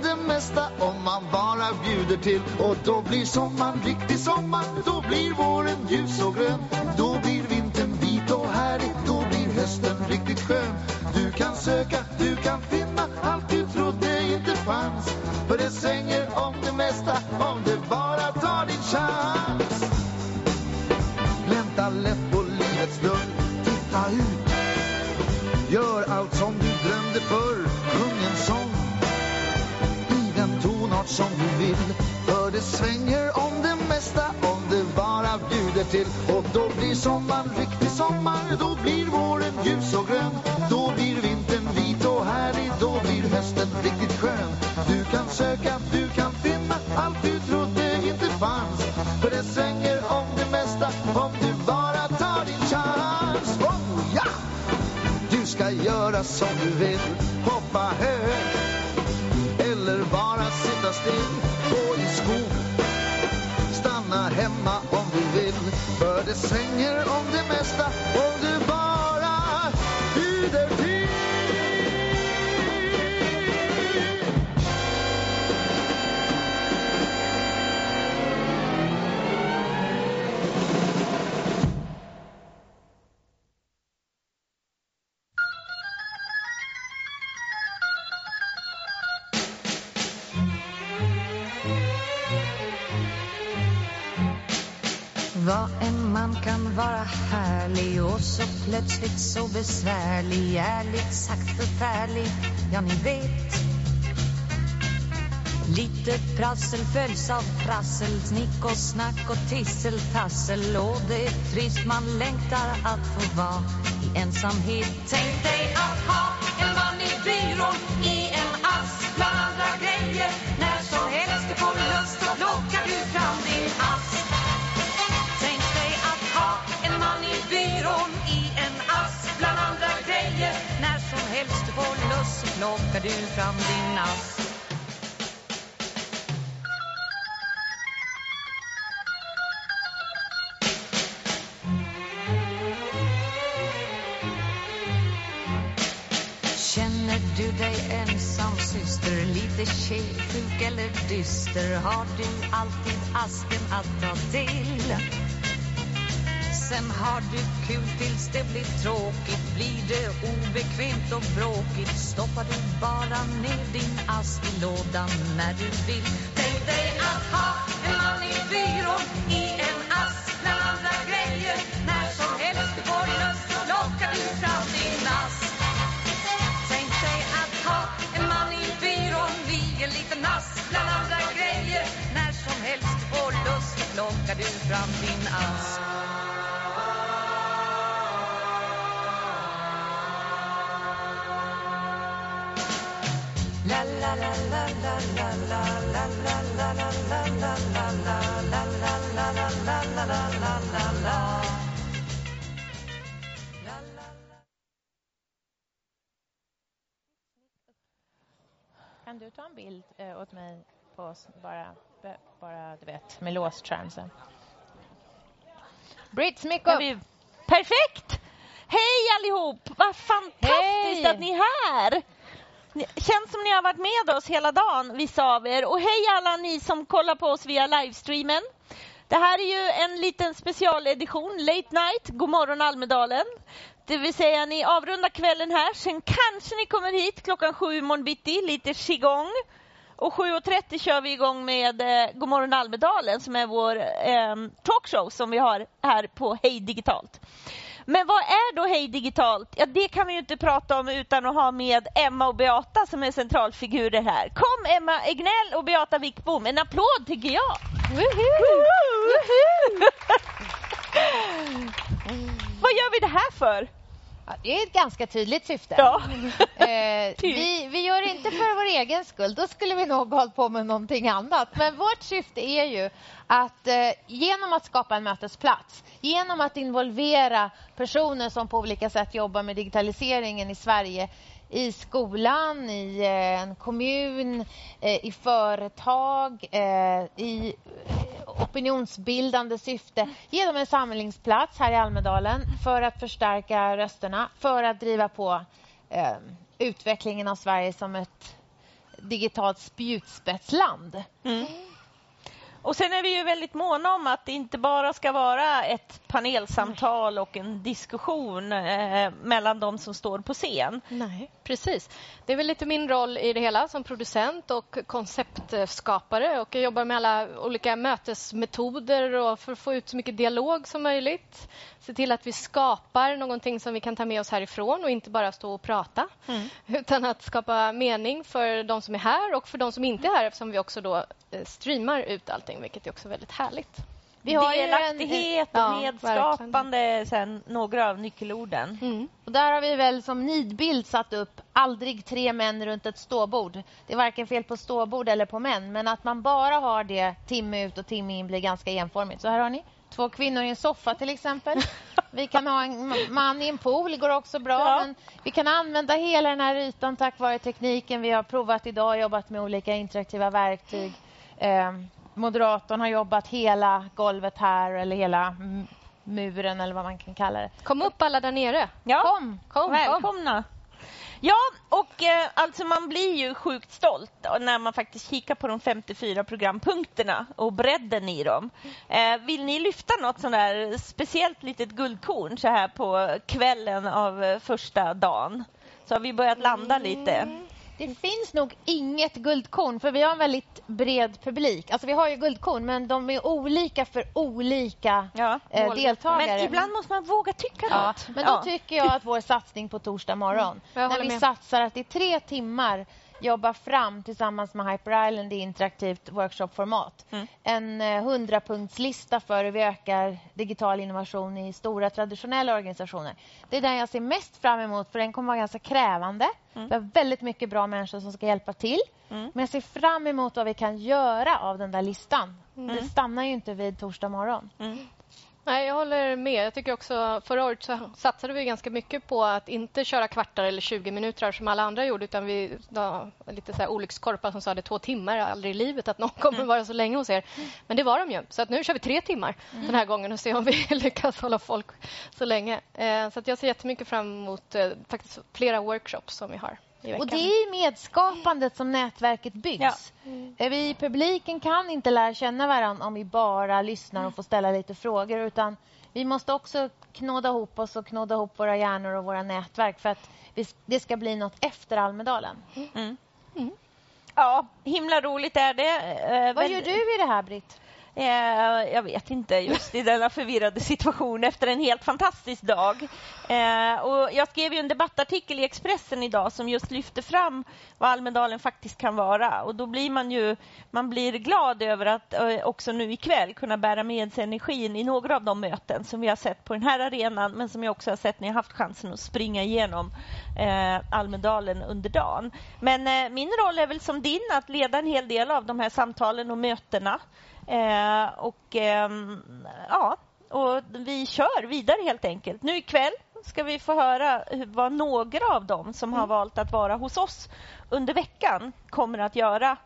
om det mesta om man bara bjuder till. Och då blir sommaren riktig sommar Då blir våren ljus och grön. Då blir vintern vit och härlig Då blir hösten riktigt skön. Du kan söka, du kan finna Allt du trodde inte fanns. För det svänger om det mesta Om du bara tar din chans. Som du vill. För det svänger om det mesta Om du bara bjuder till. Och då blir sommaren riktig sommar Då blir våren ljus och grön. Då blir vintern vit och härlig Då blir hösten riktigt skön. Du kan söka, du kan finna Allt du trodde inte fanns. För det svänger om det mesta Om du bara tar din chans. Oh ja! Du ska göra som du vill Hoppa högt sten Gå i skog Stanna hemma om du vill För det svänger om det mesta. Om du plötsligt så besvärlig Ärligt sagt förfärlig, ja ni vet. Lite prassel följs av prassel Snick och snack och tisseltassel. Och det är trist, man längtar att få vara i ensamhet. Tänk dig att ha en man i byrån. Inte lite sjuk eller dyster Har du alltid asken att ta till? Sen har du kul tills det blir tråkigt Blir det obekvämt och bråkigt. Stoppar du bara ner din ask i lådan när du vill. Tänk dig att ha en man i byrån fram din ask La la la la la la la la la la la la Kan du ta en bild eh, åt mig på oss, bara, bara du vet, med låst skärm. Britt, smyck upp! vi- Perfekt! Hej allihop! Vad fantastiskt Hej! att ni är här! Känns som ni har varit med oss hela dagen, vissa av er. Och hej alla ni som kollar på oss via livestreamen. Det här är ju en liten specialedition, Late Night, God morgon Almedalen. Det vill säga ni avrundar kvällen här, sen kanske ni kommer hit klockan sju imorgon bitti, lite qigong. Och 7.30 kör vi igång med eh, God morgon Almedalen som är vår eh, talkshow som vi har här på Hej Digitalt. Men vad är då Hej Digitalt? Ja, det kan vi ju inte prata om utan att ha med Emma och Beata som är centralfigurer här. Kom Emma Egnell och Beata Wickbom. En applåd tycker jag! Vad gör vi det här för? Ja, det är ett ganska tydligt syfte. Ja. Eh, Tydligt. vi, vi gör det inte för vår egen skull, då skulle vi nog hållit på med någonting annat. Men vårt syfte är ju att eh, genom att skapa en mötesplats, genom att involvera personer som på olika sätt jobbar med digitaliseringen i Sverige i skolan, i eh, en kommun, eh, i företag, eh, i opinionsbildande syfte. Ge dem en samlingsplats här i Almedalen för att förstärka rösterna, för att driva på utvecklingen av Sverige som ett digitalt spjutspetsland. Mm. Och sen är vi ju väldigt måna om att det inte bara ska vara ett panelsamtal och en diskussion eh, mellan de som står på scen. Nej, precis. Det är väl lite min roll i det hela som producent och konceptskapare och jag jobbar med alla olika mötesmetoder och för att få ut så mycket dialog som möjligt. Se till att vi skapar någonting som vi kan ta med oss härifrån och inte bara stå och prata mm. utan att skapa mening för de som är här och för de som inte är här eftersom vi också då eh, streamar ut allting vilket är också väldigt härligt. Vi har Delaktighet och ja, medskapande, sen några av nyckelorden. Mm. Och där har vi väl som nidbild satt upp aldrig tre män runt ett ståbord. Det är varken fel på ståbord eller på män, men att man bara har det timme ut och timme in blir ganska enformigt. Så här har ni två kvinnor i en soffa till exempel. Vi kan ha en man i en pool, det går också bra. Ja. Men vi kan använda hela den här ytan tack vare tekniken. Vi har provat idag, jobbat med olika interaktiva verktyg. Eh, moderatorn har jobbat hela golvet här eller hela muren eller vad man kan kalla det. Kom upp alla där nere. Ja. Kom, kom, Välkomna. Kom. Ja, och eh, alltså man blir ju sjukt stolt när man faktiskt kikar på de 54 programpunkterna och bredden i dem. Eh, vill ni lyfta något sånt där speciellt litet guldkorn så här på kvällen av eh, första dagen? Så har vi börjat landa lite. Mm. Det finns nog inget guldkorn, för vi har en väldigt bred publik. Alltså vi har ju guldkorn, men de är olika för olika ja, eh, deltagare. Men ibland måste man våga tycka ja, något. Men då ja. tycker jag att vår satsning på torsdag morgon, mm, när vi med. satsar att i tre timmar jobba fram tillsammans med Hyper Island i interaktivt workshopformat. Mm. En eh, hundrapunktslista för hur vi ökar digital innovation i stora traditionella organisationer. Det är den jag ser mest fram emot för den kommer vara ganska krävande. Mm. Vi har väldigt mycket bra människor som ska hjälpa till. Mm. Men jag ser fram emot vad vi kan göra av den där listan. Mm. Det stannar ju inte vid torsdag morgon. Nej, jag håller med. Jag tycker också Förra året så satsade vi ganska mycket på att inte köra kvartar eller 20 minuter som alla andra gjorde utan vi då, lite så här olyckskorpar som sa det två timmar, aldrig i livet att någon kommer mm. vara så länge hos er. Men det var de ju. Så att nu kör vi tre timmar mm. den här gången och ser om vi lyckas hålla folk så länge. Eh, så att jag ser jättemycket fram emot eh, faktiskt flera workshops som vi har. Och det är i medskapandet som nätverket byggs. Ja. Mm. Vi i publiken kan inte lära känna varandra om vi bara lyssnar och får ställa lite frågor. Utan vi måste också knåda ihop oss och knåda ihop våra hjärnor och våra nätverk för att det ska bli något efter Almedalen. Mm. Mm. Ja, himla roligt är det. Eh, Vad gör du i det här, Britt? Eh, jag vet inte, just i denna förvirrade situation efter en helt fantastisk dag. Eh, och jag skrev en debattartikel i Expressen idag som just lyfte fram vad Almedalen faktiskt kan vara. Och då blir man ju man blir glad över att eh, också nu ikväll kunna bära med sig energin i några av de möten som vi har sett på den här arenan men som jag också har sett när jag haft chansen att springa igenom eh, Almedalen under dagen. Men eh, min roll är väl som din att leda en hel del av de här samtalen och mötena. Eh, och eh, ja, och vi kör vidare helt enkelt. Nu ikväll ska vi få höra vad några av dem som mm. har valt att vara hos oss under veckan kommer att göra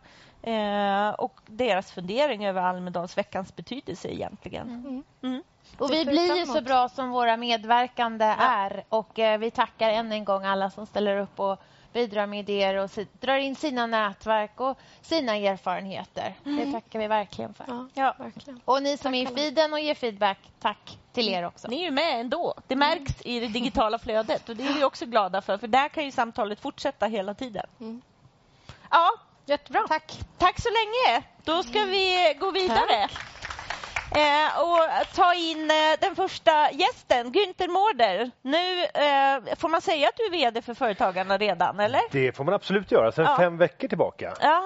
eh, och deras fundering över Almedalsveckans betydelse egentligen. Mm. Mm. Och vi blir ju så bra som våra medverkande ja. är och eh, vi tackar än en gång alla som ställer upp och bidrar med idéer och drar in sina nätverk och sina erfarenheter. Mm. Det tackar vi verkligen för. Ja, ja. Verkligen. Och ni som tack är i feeden och ger feedback, tack till er också. Ni är ju med ändå. Det märks mm. i det digitala flödet och det är vi också glada för, för där kan ju samtalet fortsätta hela tiden. Mm. Ja, jättebra. Tack. Tack så länge. Då ska vi gå vidare. Tack. Eh, och ta in eh, den första gästen, Günther Mårder. Nu eh, får man säga att du är VD för Företagarna redan, eller? Det får man absolut göra, sedan ja. fem veckor tillbaka. Ja,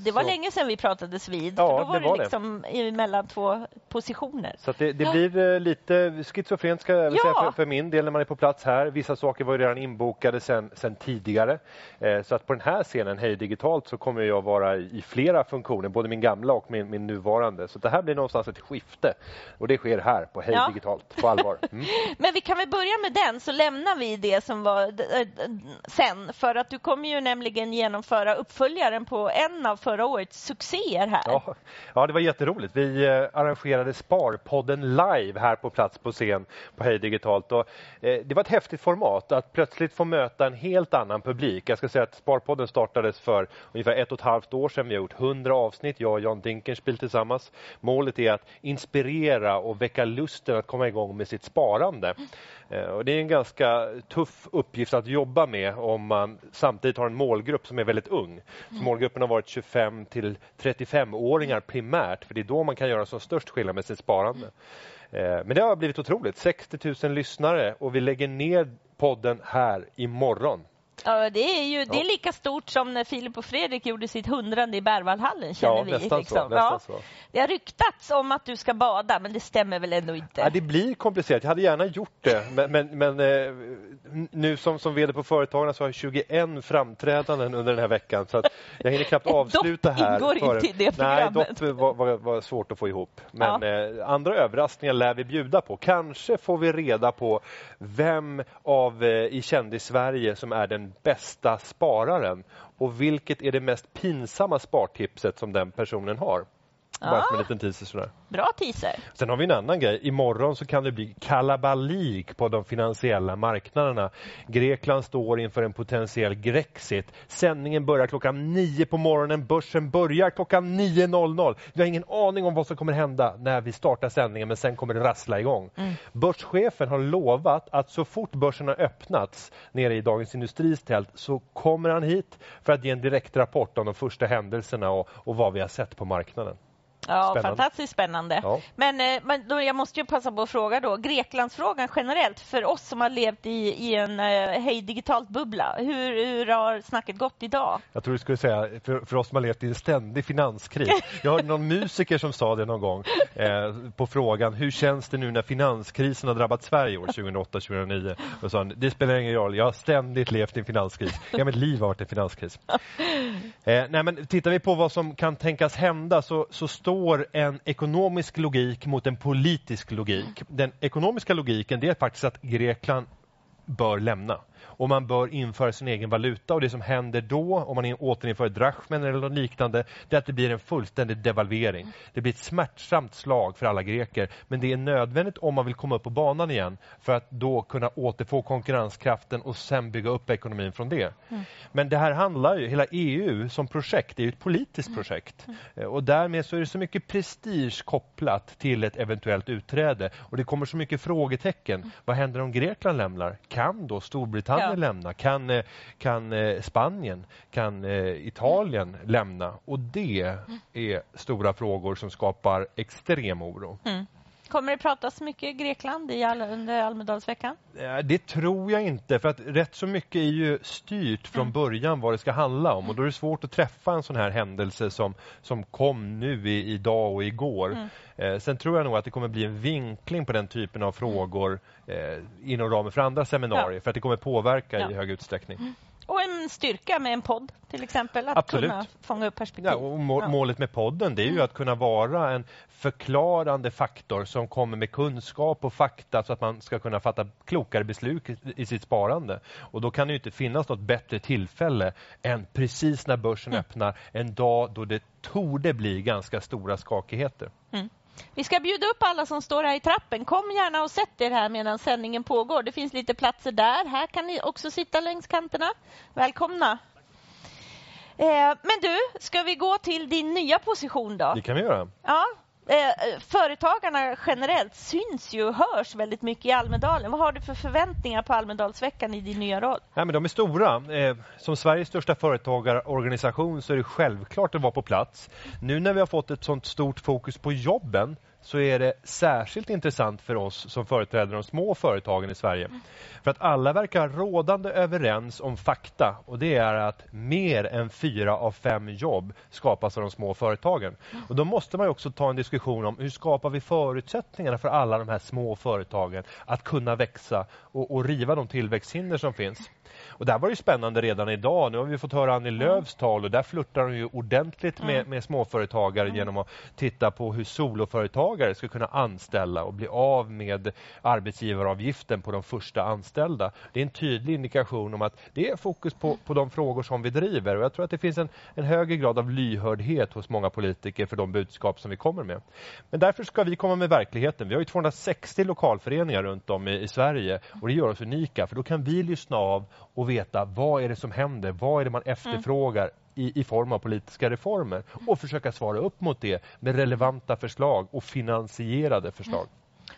det var så. länge sedan vi pratades vid. Ja, då var det, var det liksom det. mellan två positioner. Så det, det ja. blir eh, lite schizofrent ska jag ja. säga för, för, min del när man är på plats här. Vissa saker var ju redan inbokade sen, sen tidigare. Eh, så att på den här scenen, Hej Digitalt, så kommer jag vara i flera funktioner, både min gamla och min, min nuvarande. Så det här blir någonstans ett skifte. Och det sker här på Hej Digitalt, på allvar. Mm. Men vi kan väl börja med den, så lämnar vi det som var sen. För att du kommer ju nämligen genomföra uppföljaren på en av förra årets succéer här. Ja, ja det var jätteroligt. Vi eh, arrangerade Sparpodden live här på plats på scen på Hej Digitalt. Och, eh, det var ett häftigt format att plötsligt få möta en helt annan publik. Jag ska säga att Sparpodden startades för ungefär ett och ett halvt år sedan. Vi har gjort hundra avsnitt, jag och Jan Dinkenspiel tillsammans. Målet är att inspirera och väcka lusten att komma igång med sitt sparande. Eh, och det är en ganska tuff uppgift att jobba med om man samtidigt har en målgrupp som är väldigt ung. Så målgruppen har varit 25 till 35-åringar primärt, för det är då man kan göra som störst skillnad med sitt sparande. Eh, men det har blivit otroligt. 60 000 lyssnare och vi lägger ner podden här imorgon. Ja, det är ju det är lika stort som när Filip och Fredrik gjorde sitt hundrande i Berwaldhallen, känner ja, vi. Nästan liksom. så, nästan ja. så. Det har ryktats om att du ska bada, men det stämmer väl ändå inte? Ja, det blir komplicerat. Jag hade gärna gjort det, men, men, men eh, nu som, som vd på Företagarna så har jag 21 framträdanden under den här veckan, så jag hinner knappt avsluta här. ingår för... inte i det programmet. Nej, dopp var, var, var, svårt att få ihop. Men ja. eh, andra överraskningar lär vi bjuda på. Kanske får vi reda på vem av eh, i kändis-Sverige som är den bästa spararen och vilket är det mest pinsamma spartipset som den personen har. Bara som en liten teaser sådär. Bra teaser. Sen har vi en annan grej. Imorgon så kan det bli kalabalik på de finansiella marknaderna. Grekland står inför en potentiell Grexit. Sändningen börjar klockan nio på morgonen. Börsen börjar klockan 9.00. Vi har ingen aning om vad som kommer hända när vi startar sändningen men sen kommer det rassla igång. Mm. Börschefen har lovat att så fort börsen har öppnats nere i Dagens Industris tält så kommer han hit för att ge en direkt rapport om de första händelserna och, och vad vi har sett på marknaden. Ja, spännande. fantastiskt spännande. Ja. Men, eh, men då, jag måste ju passa på att fråga då, Greklandsfrågan generellt, för oss som har levt i, i en uh, hej digitalt bubbla, hur, hur har snacket gått idag? Jag tror du skulle säga, för, för oss som har levt i en ständig finanskris. Jag hörde någon musiker som sa det någon gång eh, på frågan, hur känns det nu när finanskrisen har drabbat Sverige år 2008-2009? Och sa han, det spelar ingen roll, jag har ständigt levt i en finanskris. Hela mitt liv har varit en finanskris. Eh, nej, men tittar vi på vad som kan tänkas hända så, så står står en ekonomisk logik mot en politisk logik. Den ekonomiska logiken det är faktiskt att Grekland bör lämna och man bör införa sin egen valuta. Och Det som händer då, om man återinför drachmen eller något liknande, det är att det blir en fullständig devalvering. Det blir ett smärtsamt slag för alla greker, men det är nödvändigt om man vill komma upp på banan igen för att då kunna återfå konkurrenskraften och sen bygga upp ekonomin från det. Mm. Men det här handlar ju, hela EU som projekt, det är ett politiskt mm. projekt. Mm. Och därmed så är det så mycket prestige kopplat till ett eventuellt utträde. Och det kommer så mycket frågetecken. Mm. Vad händer om Grekland lämnar? Kan då Storbritannien ja. lämna? Kan, eh, kan eh, Spanien, kan eh, Italien lämna? Och det är stora frågor som skapar extrem oro. Mm. Kommer det pratas mycket Grekland i all, under Almedalsveckan? Det tror jag inte, för att rätt så mycket är ju styrt från mm. början vad det ska handla om och då är det svårt att träffa en sån här händelse som, som kom nu i, idag och igår. Mm. Eh, sen tror jag nog att det kommer bli en vinkling på den typen av frågor eh, inom ramen för andra seminarier ja. för att det kommer påverka ja. i hög utsträckning. En styrka med en podd till exempel, att Absolut. kunna fånga upp perspektiv. Ja, och må ja. Målet med podden det är ju mm. att kunna vara en förklarande faktor som kommer med kunskap och fakta så att man ska kunna fatta klokare beslut i sitt sparande. Och då kan det inte finnas något bättre tillfälle än precis när börsen mm. öppnar, en dag då det torde bli ganska stora skakigheter. Mm. Vi ska bjuda upp alla som står här i trappen. Kom gärna och sätt er här medan sändningen pågår. Det finns lite platser där. Här kan ni också sitta längs kanterna. Välkomna! Eh, men du, ska vi gå till din nya position då? Det kan vi göra. Ja, Eh, eh, företagarna generellt syns ju och hörs väldigt mycket i Almedalen. Vad har du för förväntningar på Almedalsveckan i din nya roll? Ja, men de är stora. Eh, som Sveriges största företagarorganisation så är det självklart att vara på plats. Nu när vi har fått ett sånt stort fokus på jobben så är det särskilt intressant för oss som företräder de små företagen i Sverige. För att alla verkar rådande överens om fakta och det är att mer än fyra av fem jobb skapas av de små företagen. Och Då måste man också ta en diskussion om hur skapar vi förutsättningarna för alla de här små företagen att kunna växa och, och riva de tillväxthinder som finns. Och där var det spännande redan idag. Nu har vi fått höra Annie Lööfs tal och där flörtar hon ju ordentligt med, mm. med småföretagare mm. genom att titta på hur soloföretagare ska kunna anställa och bli av med arbetsgivaravgiften på de första anställda. Det är en tydlig indikation om att det är fokus på, på de frågor som vi driver och jag tror att det finns en, en högre grad av lyhördhet hos många politiker för de budskap som vi kommer med. Men därför ska vi komma med verkligheten. Vi har ju 260 lokalföreningar runt om i, i Sverige och det gör oss unika för då kan vi lyssna av och veta vad är det som händer, vad är det man efterfrågar mm i, i form av politiska reformer och försöka svara upp mot det med relevanta förslag och finansierade förslag.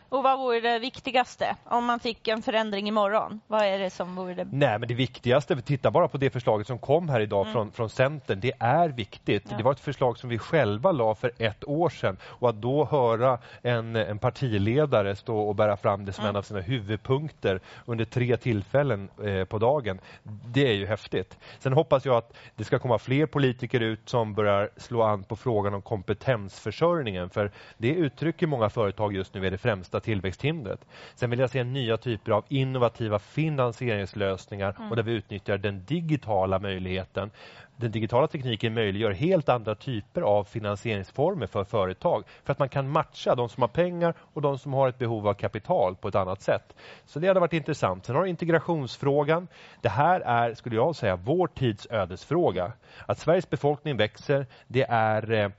Och vad vore det viktigaste om man fick en förändring imorgon? Vad är det som vore det? Nej, men det viktigaste, titta bara på det förslaget som kom här idag mm. från, från Centern. Det är viktigt. Ja. Det var ett förslag som vi själva la för ett år sedan och att då höra en, en partiledare stå och bära fram det som mm. en av sina huvudpunkter under tre tillfällen eh, på dagen. Det är ju häftigt. Sen hoppas jag att det ska komma fler politiker ut som börjar slå an på frågan om kompetensförsörjningen för det uttrycker många företag just nu är det främsta främsta tillväxthindret. Sen vill jag se nya typer av innovativa finansieringslösningar mm. och där vi utnyttjar den digitala möjligheten den digitala tekniken möjliggör helt andra typer av finansieringsformer för företag. För att man kan matcha de som har pengar och de som har ett behov av kapital på ett annat sätt. Så det hade varit intressant. Sen har integrationsfrågan. Det här är, skulle jag säga, vår tids ödesfråga. Att Sveriges befolkning växer, det är eh,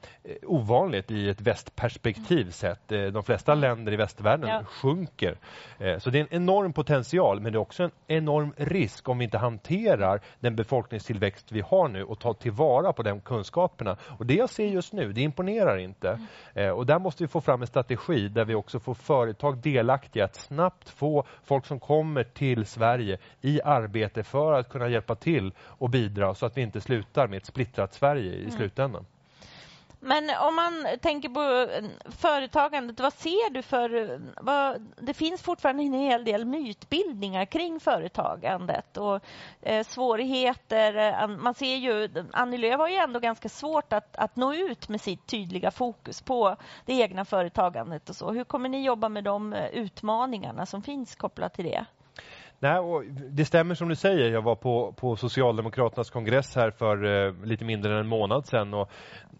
ovanligt i ett västperspektiv sett. Eh, de flesta länder i västvärlden ja. sjunker. Eh, så det är en enorm potential, men det är också en enorm risk om vi inte hanterar den befolkningstillväxt vi har nu och ta tillvara på de kunskaperna. Och det jag ser just nu, det imponerar inte. Mm. Eh, och där måste vi få fram en strategi där vi också får företag delaktiga att snabbt få folk som kommer till Sverige i arbete för att kunna hjälpa till och bidra så att vi inte slutar med ett splittrat Sverige i mm. slutändan. Men om man tänker på eh, företagandet, vad ser du för... Vad, det finns fortfarande en hel del mytbildningar kring företagandet och eh, svårigheter. Man ser ju, Annie Lööf har ju ändå ganska svårt att, att nå ut med sitt tydliga fokus på det egna företagandet och så. Hur kommer ni jobba med de eh, utmaningarna som finns kopplat till det? Nej, och det stämmer som du säger. Jag var på, på Socialdemokraternas kongress här för eh, lite mindre än en månad sedan. Och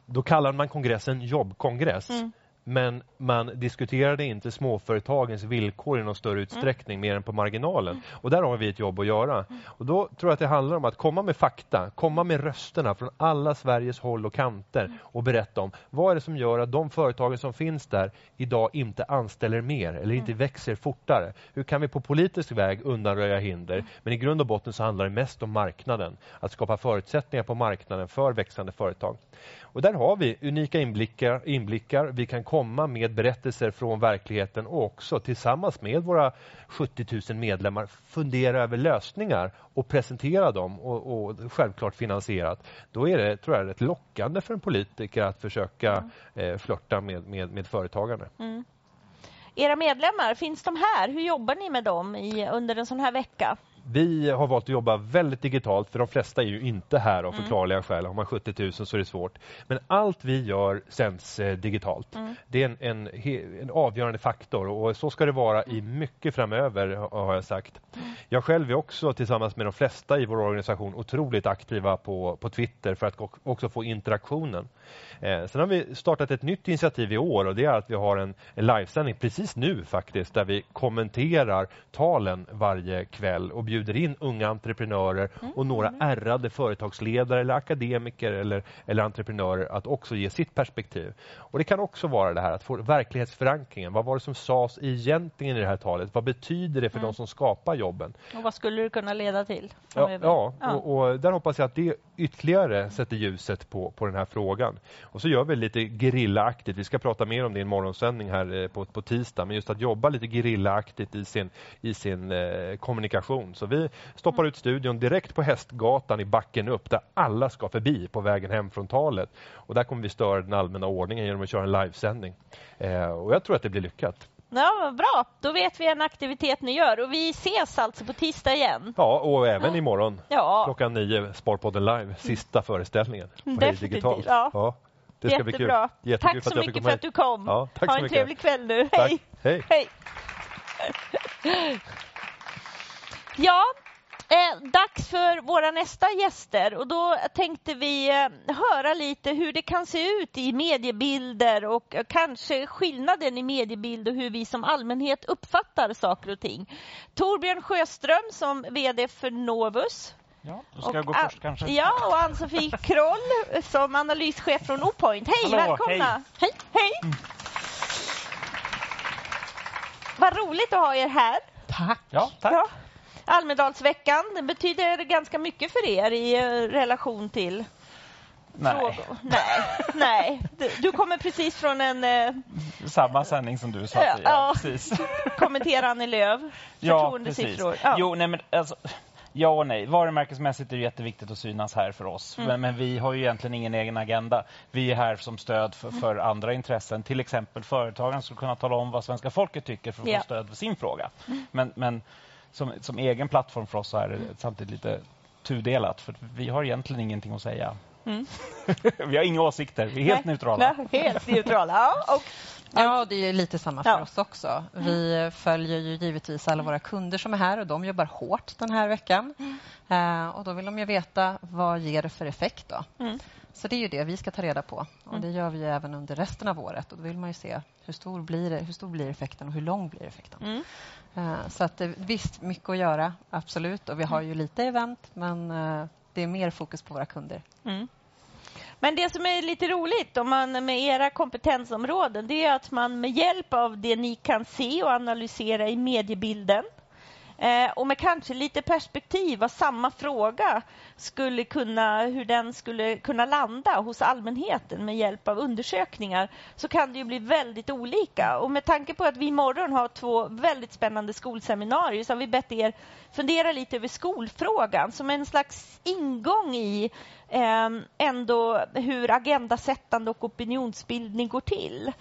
då kallade man kongressen jobbkongress. Mm men man diskuterade inte småföretagens villkor i någon större utsträckning mer än på marginalen. Mm. Och där har vi ett jobb att göra. Mm. Och då tror jag att det handlar om att komma med fakta, komma med rösterna från alla Sveriges håll och kanter mm. och berätta om vad är det som gör att de företagen som finns där idag inte anställer mer eller inte växer fortare. Hur kan vi på politisk väg undanröja hinder? Men i grund och botten så handlar det mest om marknaden. Att skapa förutsättningar på marknaden för växande företag. Och där har vi unika inblickar, inblickar. Vi kan komma med berättelser från verkligheten och också tillsammans med våra 70 000 medlemmar fundera över lösningar och presentera dem och, och självklart finansierat. Då är det, tror jag, rätt lockande för en politiker att försöka mm. eh, flörta med, med, med företagande. Mm. Era medlemmar, finns de här? Hur jobbar ni med dem i, under en sån här vecka? Vi har valt att jobba väldigt digitalt för de flesta är ju inte här av mm. förklarliga skäl. Har man 70 000 så är det svårt. Men allt vi gör sänds eh, digitalt. Mm. Det är en, en, en, avgörande faktor och så ska det vara i mycket framöver har jag sagt. Mm. Jag själv är också tillsammans med de flesta i vår organisation otroligt aktiva på, på Twitter för att också få interaktionen. Eh, sen har vi startat ett nytt initiativ i år och det är att vi har en, en livesändning precis nu faktiskt där vi kommenterar talen varje kväll och bjuder in unga entreprenörer mm. och några ärrade företagsledare eller akademiker eller, eller entreprenörer att också ge sitt perspektiv. Och Det kan också vara det här att få verklighetsförankringen. Vad var det som sades egentligen i det här talet? Vad betyder det för mm. de som skapar jobben? Och vad skulle det kunna leda till? Ja, ja, ja. Och, och, där hoppas jag att det ytterligare sätter ljuset på, på den här frågan. Och så gör vi lite gerillaaktigt. Vi ska prata mer om det i en morgonsändning här eh, på, på tisdag. Men just att jobba lite gerillaaktigt i sin, i sin eh, kommunikation. Så vi stoppar ut studion direkt på Hästgatan i backen upp där alla ska förbi på vägen hem från talet. Och där kommer vi störa den allmänna ordningen genom att köra en livesändning. Eh, och jag tror att det blir lyckat. Ja, bra, då vet vi en aktivitet ni gör och vi ses alltså på tisdag igen. Ja, och även ja. imorgon ja. klockan nio, Sparpodden live, sista föreställningen Definitivt, ja. ja. Det ska Jättebra. bli kul. Jättekul tack så mycket för att du kom. Ja, tack ha en mycket. trevlig kväll nu. Hej. Hej. Hej. ja, Eh, dags för våra nästa gäster och då tänkte vi eh, höra lite hur det kan se ut i mediebilder och eh, kanske skillnaden i mediebild och hur vi som allmänhet uppfattar saker och ting. Torbjörn Sjöström som VD för Novus. Ja, då ska och, jag gå först kanske. Ja, och Ann-Sofie Kroll som analyschef från Opoint. Hej, Hallå, välkomna! Hej! hej. hej. Mm. Vad roligt att ha er här. Tack! Ja, tack. Ja. Almedalsveckan, det betyder ganska mycket för er i eh, relation till Nej. Frågor. Nej, nej. Du, du, kommer precis från en... Eh... Samma sändning som du sa ja, ja, precis. Kommentera Annie Lööf. Ja, ja. Jo, nej men alltså, Ja och nej. Varumärkesmässigt är det jätteviktigt att synas här för oss. Mm. Men, men, vi har ju egentligen ingen egen agenda. Vi är här som stöd för, för andra intressen. Till exempel företagen skulle kunna tala om vad svenska folket tycker för att få stöd för sin fråga. Mm. Men, men som, som egen plattform för oss så är det samtidigt lite tudelat. För vi har egentligen ingenting att säga. Mm. vi har inga åsikter, vi är helt Nej. neutrala. Nej, helt neutrala. Ja, och Ja, det är lite samma för ja. oss också. Vi följer ju givetvis alla våra kunder som är här och de jobbar hårt den här veckan. Mm. och Då vill de ju veta vad ger det för effekt. då. Mm. Så det är ju det vi ska ta reda på. Och mm. Det gör vi även under resten av året. Och Då vill man ju se hur stor blir, det, hur stor blir effekten och hur lång blir effekten. Mm. Uh, så att visst, mycket att göra, absolut. Och Vi har ju lite event, men uh, det är mer fokus på våra kunder. Mm. Men det som är lite roligt om man med era kompetensområden det är att man med hjälp av det ni kan se och analysera i mediebilden Eh, och med kanske lite perspektiv vad samma fråga skulle kunna, hur den skulle kunna landa hos allmänheten med hjälp av undersökningar så kan det ju bli väldigt olika. Och med tanke på att vi imorgon har två väldigt spännande skolseminarier så har vi bett er fundera lite över skolfrågan som en slags ingång i eh, ändå hur agendasättande och opinionsbildning går till.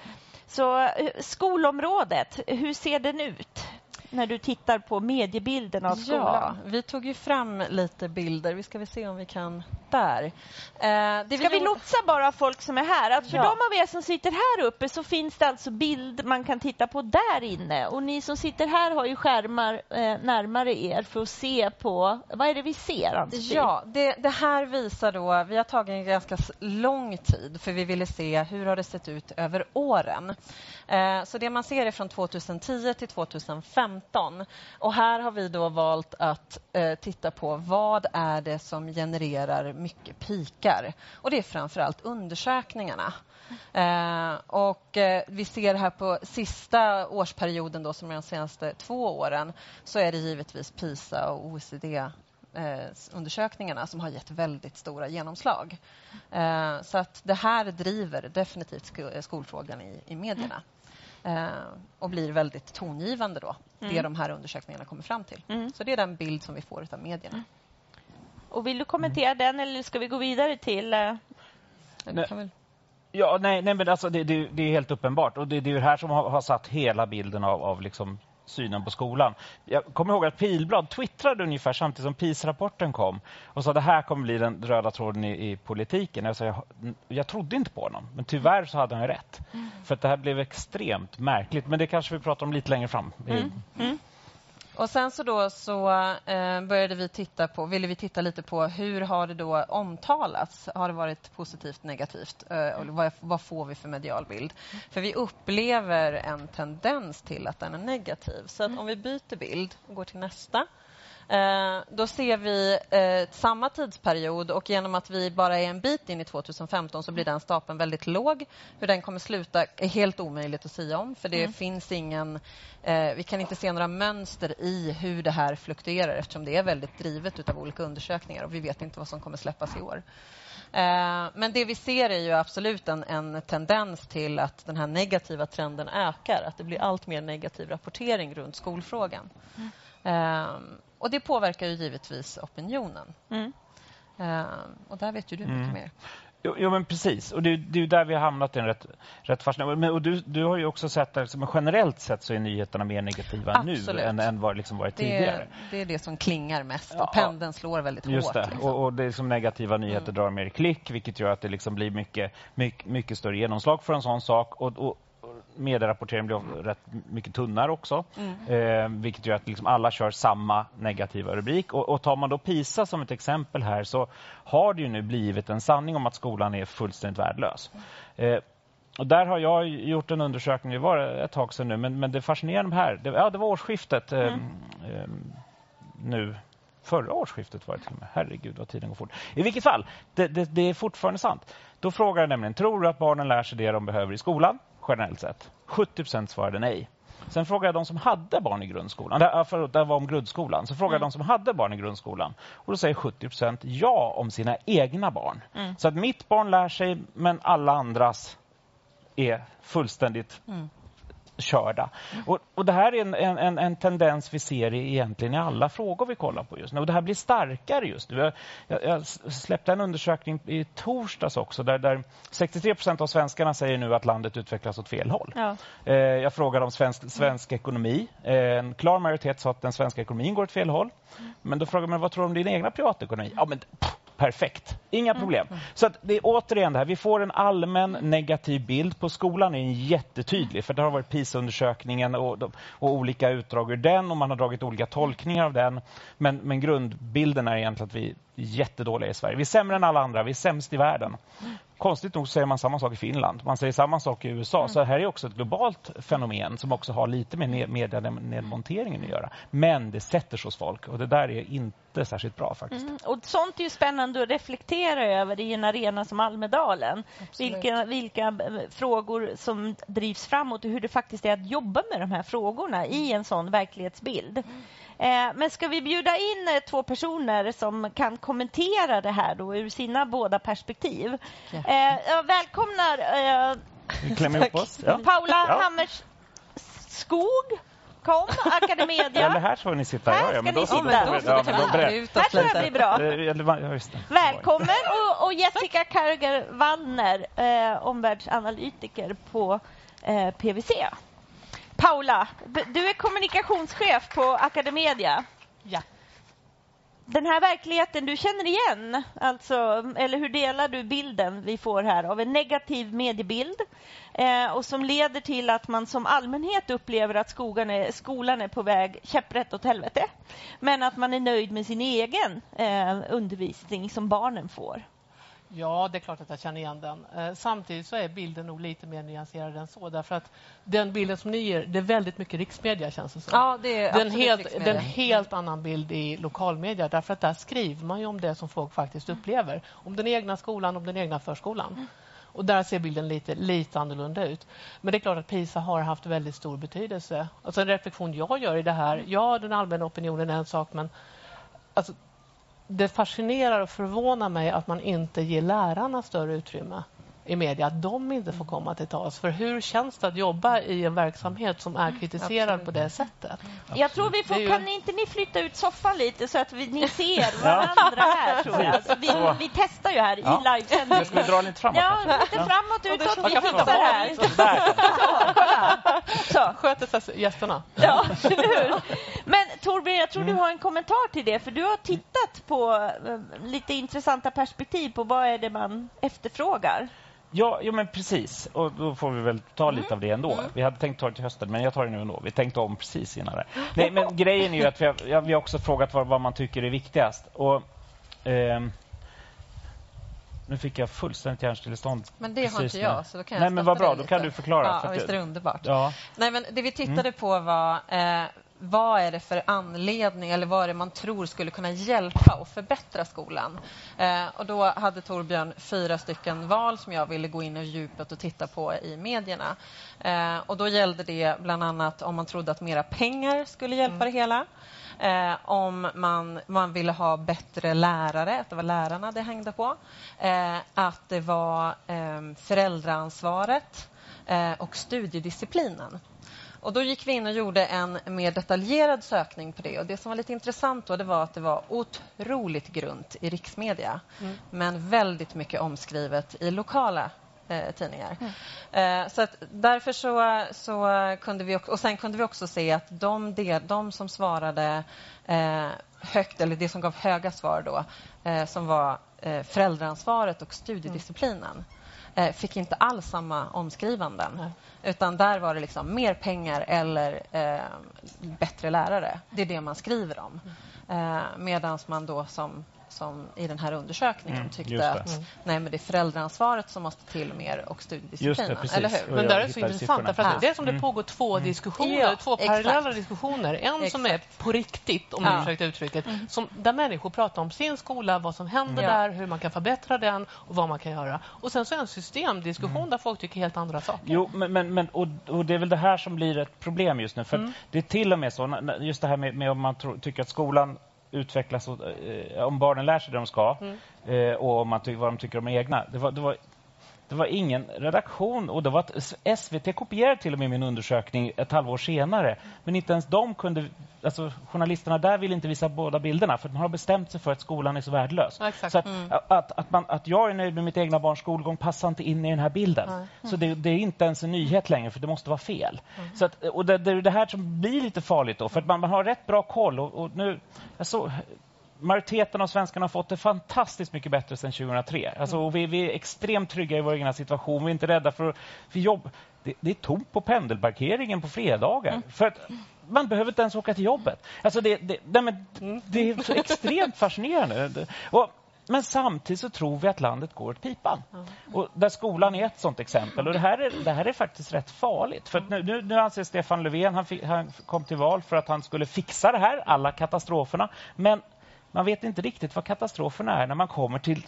Så eh, skolområdet, hur ser den ut? När du tittar på mediebilden av skolan? Ja, vi tog ju fram lite bilder. Vi ska väl se om vi kan där. Eh, det Ska vi, vi lotsa bara folk som är här? Att för ja. de av er som sitter här uppe så finns det alltså bild man kan titta på där inne. Och ni som sitter här har ju skärmar eh, närmare er för att se på... Vad är det vi ser, Ann-Sofie? Ja, det, det, här visar då... Vi har tagit en ganska lång tid för vi ville se hur har det sett ut över åren. Eh, så det man ser är från 2010 till 2015. Och här har vi då valt att eh, titta på vad är det som genererar mycket pikar. Och det är framför allt undersökningarna. Eh, och eh, vi ser här på sista årsperioden, då, som är de senaste två åren, så är det givetvis PISA och OECD eh, undersökningarna som har gett väldigt stora genomslag. Eh, så att det här driver definitivt skolfrågan i, i medierna. Eh, och blir väldigt tongivande då, mm. det de här undersökningarna kommer fram till. Mm. Så det är den bild som vi får av medierna. Och vill du kommentera mm. den eller ska vi gå vidare till... Uh... Nej. Ja, nej, nej men alltså det, det, det, är helt uppenbart. Och det, det är det här som har, har satt hela bilden av, av liksom synen på skolan. Jag kommer ihåg att Pilblad twittrade ungefär samtidigt som PIS-rapporten kom och sa att det här kommer bli den röda tråden i, i politiken. Jag, sa, jag, jag trodde inte på honom, men tyvärr så hade han rätt. Mm. För att det här blev extremt märkligt, men det kanske vi pratar om lite längre fram. Mm. Mm. Och sen så då så eh, började vi titta på, ville vi titta lite på hur har det då omtalats? Har det varit positivt, negativt? Eh, och vad, vad, får vi för medial bild? För vi upplever en tendens till att den är negativ. Så att om vi byter bild och går till nästa då ser vi eh, samma tidsperiod och genom att vi bara är en bit in i 2015 så blir den stapeln väldigt låg. Hur den kommer sluta är helt omöjligt att säga om för det mm. finns ingen... Eh, vi kan inte se några mönster i hur det här fluktuerar eftersom det är väldigt drivet av olika undersökningar och vi vet inte vad som kommer släppas i år. Men det vi ser är ju absolut en, en, tendens till att den här negativa trenden ökar. Att det blir allt mer negativ rapportering runt skolfrågan. Mm. Och det påverkar ju givetvis opinionen. Mm. Uh, och där vet ju du mycket mm. mer. Jo, jo, men precis. Och det, det är där vi har hamnat i en rätt, rätt fascinerande... Men, och du, du har ju också sett att liksom, generellt sett så är nyheterna mer negativa Absolut. nu än, än vad liksom varit det tidigare. Är, det är det som klingar mest ja, och pendeln slår väldigt just hårt. Det. Liksom. Och, och det är som negativa nyheter mm. drar mer klick vilket gör att det liksom blir mycket, mycket, mycket större genomslag för en sån sak. Och, och medierapporteringen blir rätt mycket tunnare också. Mm. Eh, vilket gör att liksom alla kör samma negativa rubrik. Och, och tar man då PISA som ett exempel här så har det ju nu blivit en sanning om att skolan är fullständigt värdelös. Eh, och där har jag gjort en undersökning, det var ett tag sedan nu, men, men det fascinerande här, det, ja, det var årsskiftet eh, mm. eh, nu förra årsskiftet var det till och med. Herregud vad tiden går fort. I vilket fall, det, det, det är fortfarande sant. Då frågar jag nämligen, tror du att barnen lär sig det de behöver i skolan? Generellt sett. 70% svarade nej. Sen frågade jag de som hade barn i grundskolan. Det, för, det var om grundskolan. Så frågade mm. de som hade barn i grundskolan. Och då säger 70% ja om sina egna barn. Mm. Så att mitt barn lär sig, men alla andras är fullständigt mm körda. Och, och det här är en, en, en, tendens vi ser i, egentligen i alla frågor vi kollar på just nu. Och det här blir starkare just nu. Jag, jag släppte en undersökning i torsdags också där, där 63 procent av svenskarna säger nu att landet utvecklas åt fel håll. Ja. Eh, jag frågade om svensk, svensk ekonomi. Eh, en klar majoritet sa att den svenska ekonomin går åt fel håll. Men då frågar man vad tror du om din egna privatekonomi? Ja, men, pff, perfekt. Inga mm. problem. Mm. Så det är återigen det här, vi får en allmän negativ bild. På skolan är jättetydlig, för det har varit PISA-undersökningen och, och, olika utdrag ur den och man har dragit olika tolkningar av den. Men, men grundbilden är egentligen att vi är jättedåliga i Sverige. Vi är sämre än alla andra, vi är sämst i världen. Konstigt nog säger man samma sak i Finland. Man säger samma sak i USA. Mm. Så här är också ett globalt fenomen som också har lite med medienedmonteringen att göra. Men det sätter sig hos folk och det där är inte särskilt bra faktiskt. Mm. Och sånt är ju spännande att reflektera över i en arena som Almedalen. Vilka, vilka eh, frågor som drivs framåt och hur det faktiskt är att jobba med de här frågorna i en sån verklighetsbild. Mm. Eh, men ska vi bjuda in eh, två personer som kan kommentera det här då ur sina båda perspektiv? Ja. Eh, jag välkomnar Paula ja. Hammerskog kom, Academedia. Eller här får ni sitta. Här ska ni sitta. här tror jag blir bra. Välkommen och, och Jessica Karger-Wallner, eh, omvärldsanalytiker på eh, PWC. Paula, du är kommunikationschef på Academedia. Ja. Den här verkligheten du känner igen, alltså, eller hur delar du bilden vi får här av en negativ mediebild eh, och som leder till att man som allmänhet upplever att skolan är, skolan är på väg käpprätt åt helvete men att man är nöjd med sin egen eh, undervisning som barnen får? Ja, det är klart att jag känner igen den. Eh, samtidigt så är bilden nog lite mer nyanserad än så. Därför att den bilden som ni ger, det är väldigt mycket riksmedia känns det som. Ja, det är den helt, den helt annan bild i lokalmedia. Därför att där skriver man ju om det som folk faktiskt upplever. Om den egna skolan, om den egna förskolan. Och där ser bilden lite, lite annorlunda ut. Men det är klart att PISA har haft väldigt stor betydelse. Alltså en reflektion jag gör i det här, ja, den allmänna opinionen är en sak, men alltså, det fascinerar och förvånar mig att man inte ger lärarna större utrymme i media, att de inte får komma till tals. För hur känns det att jobba i en verksamhet som är kritiserad Absolut. på det sättet? Jag tror vi får, ju... kan inte ni flytta ut soffan lite så att vi, ni ser varandra här? Tror jag. Alltså, vi, vi testar ju här ja. i livesändning. Ska vi dra lite framåt? Ja, lite framåt, utåt. Vi fixar här. Så, så. Sköter sig gästerna. Ja? Men Torbjörn, jag tror du mm. har en kommentar till det, för du har tittat på eh, lite intressanta perspektiv på vad är det man efterfrågar. Ja, ja, men precis. Och då får vi väl ta lite av det ändå. Mm. Vi hade tänkt ta det till hösten, men jag tar det nu ändå. Vi tänkte om precis innan det. Nej, men grejen är ju att vi har, ja, vi har också frågat vad, vad, man tycker är viktigast. Och, eh, nu fick jag fullständigt hjärnstillestånd. Men det har inte jag, så då kan jag Nej, men vad bra, då kan du förklara. Ja, för visst är det underbart. Ja. Nej, men det vi tittade mm. på var eh, vad är det för anledning eller vad är det man tror skulle kunna hjälpa och förbättra skolan? Eh, och då hade Torbjörn fyra stycken val som jag ville gå in i djupet och titta på i medierna. Eh, och då gällde det bland annat om man trodde att mera pengar skulle hjälpa mm. det hela. Eh, om man, man ville ha bättre lärare, att det var lärarna det hängde på. Eh, att det var eh, föräldraansvaret och studiedisciplinen. Och då gick vi in och gjorde en mer detaljerad sökning på det. Och Det som var lite intressant då, det var att det var otroligt grunt i riksmedia mm. men väldigt mycket omskrivet i lokala eh, tidningar. Mm. Eh, så att därför så, så kunde vi... Och sen kunde vi också se att de, del, de som svarade eh, högt, eller det som gav höga svar då, eh, som var eh, föräldraansvaret och studiedisciplinen eh, fick inte alls samma omskrivanden. Nej. Utan där var det liksom mer pengar eller eh, bättre lärare. Det är det man skriver om. Mm. Eh, Medan man då som som i den här undersökningen mm, tyckte att mm. nej, men det är föräldraansvaret som måste till mer och studiedisciplinen. Det, eller hur? Men det är så intressant. För att det är som det mm. pågår två mm. diskussioner, ja, två parallella exakt. diskussioner. En exakt. som är på riktigt, om ja. ursäkta uttrycket, mm. som, där människor pratar om sin skola, vad som händer ja. där, hur man kan förbättra den och vad man kan göra. Och sen så är en systemdiskussion mm. där folk tycker helt andra saker. Jo, men, men, men och, och, det är väl det här som blir ett problem just nu. För mm. det är till och med så, just det här med, med om man tror, tycker att skolan utvecklas, och, eh, om barnen lär sig det de ska mm. eh, och om man vad de tycker om egna. Det var, det var det var ingen redaktion och det var att SVT kopierade till och med min undersökning ett halvår senare. Men inte ens de kunde, alltså journalisterna där ville inte visa båda bilderna för de har bestämt sig för att skolan är så värdelös. Ja, så att, mm. att, att, man, att, jag är nöjd med mitt egna barns skolgång passar inte in i den här bilden. Mm. Så det, det, är inte ens en nyhet längre för det måste vara fel. Mm. Så att, och det, det är det här som blir lite farligt då för att man, man har rätt bra koll och, och nu, alltså, majoriteten av svenskarna har fått det fantastiskt mycket bättre sedan 2003. Alltså, vi, vi, är extremt trygga i vår egna situation. Vi är inte rädda för, för jobb. Det, det är tomt på pendelparkeringen på fredagar. Mm. För att man behöver inte ens åka till jobbet. Alltså det, det, det, det är så extremt fascinerande. Och, men samtidigt så tror vi att landet går åt pipan. Och där skolan är ett sånt exempel. Och det här är, det här är faktiskt rätt farligt. För nu, nu, nu anser Stefan Löfven, han, han kom till val för att han skulle fixa det här, alla katastroferna. Men man vet inte riktigt vad katastroferna är när man kommer till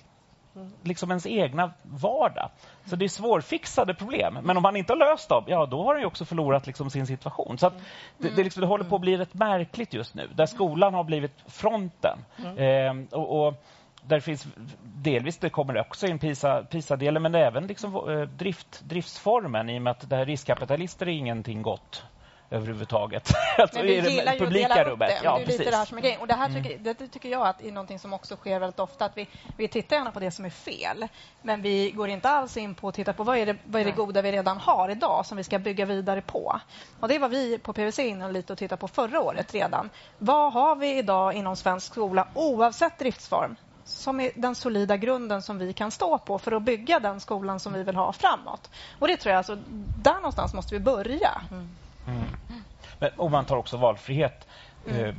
liksom ens egna vardag. Så det är svårfixade problem. Men om man inte har löst dem, ja då har han också förlorat liksom sin situation. Så det, det, liksom, det, håller på att bli rätt märkligt just nu, där skolan har blivit fronten. Mm. Eh, och, och, där finns delvis, det kommer också in PISA-delen, PISA men även liksom, eh, drift, driftsformen i och med att det här riskkapitalister är ingenting gott överhuvudtaget. alltså men vi gillar ju att dela upp det. Ja, det är lite det här som är grejen. Och det här tycker, mm. det tycker jag att är någonting som också sker väldigt ofta. Att vi, vi tittar gärna på det som är fel, men vi går inte alls in på att titta på vad är det, vad är det goda vi redan har idag som vi ska bygga vidare på. Och Det var vi på PVC inne lite och tittade på förra året redan. Vad har vi idag inom svensk skola oavsett driftsform? som är den solida grunden som vi kan stå på för att bygga den skolan som vi vill ha framåt. Och det tror jag, alltså, där någonstans måste vi börja. Mm. Mm. Men, och man tar också valfrihet mm. eh,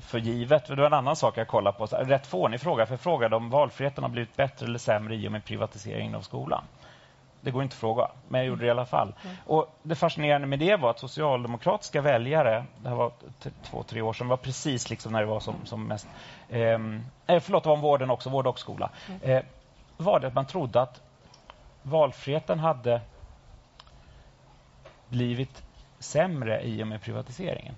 för givet. Det var en annan sak jag kollade på. Rätt fånig fråga, för jag frågade om valfriheten har blivit bättre eller sämre i och med privatiseringen av skolan. Det går inte att fråga, men jag gjorde det i alla fall. Mm. Och Det fascinerande med det var att socialdemokratiska väljare, det här var två, tre år sedan, var precis liksom när det var som, som mest... Ehm, eh, förlåt, det var om vården också, vård och skola. Mm. Eh, var det att man trodde att valfriheten hade blivit sämre i och med privatiseringen.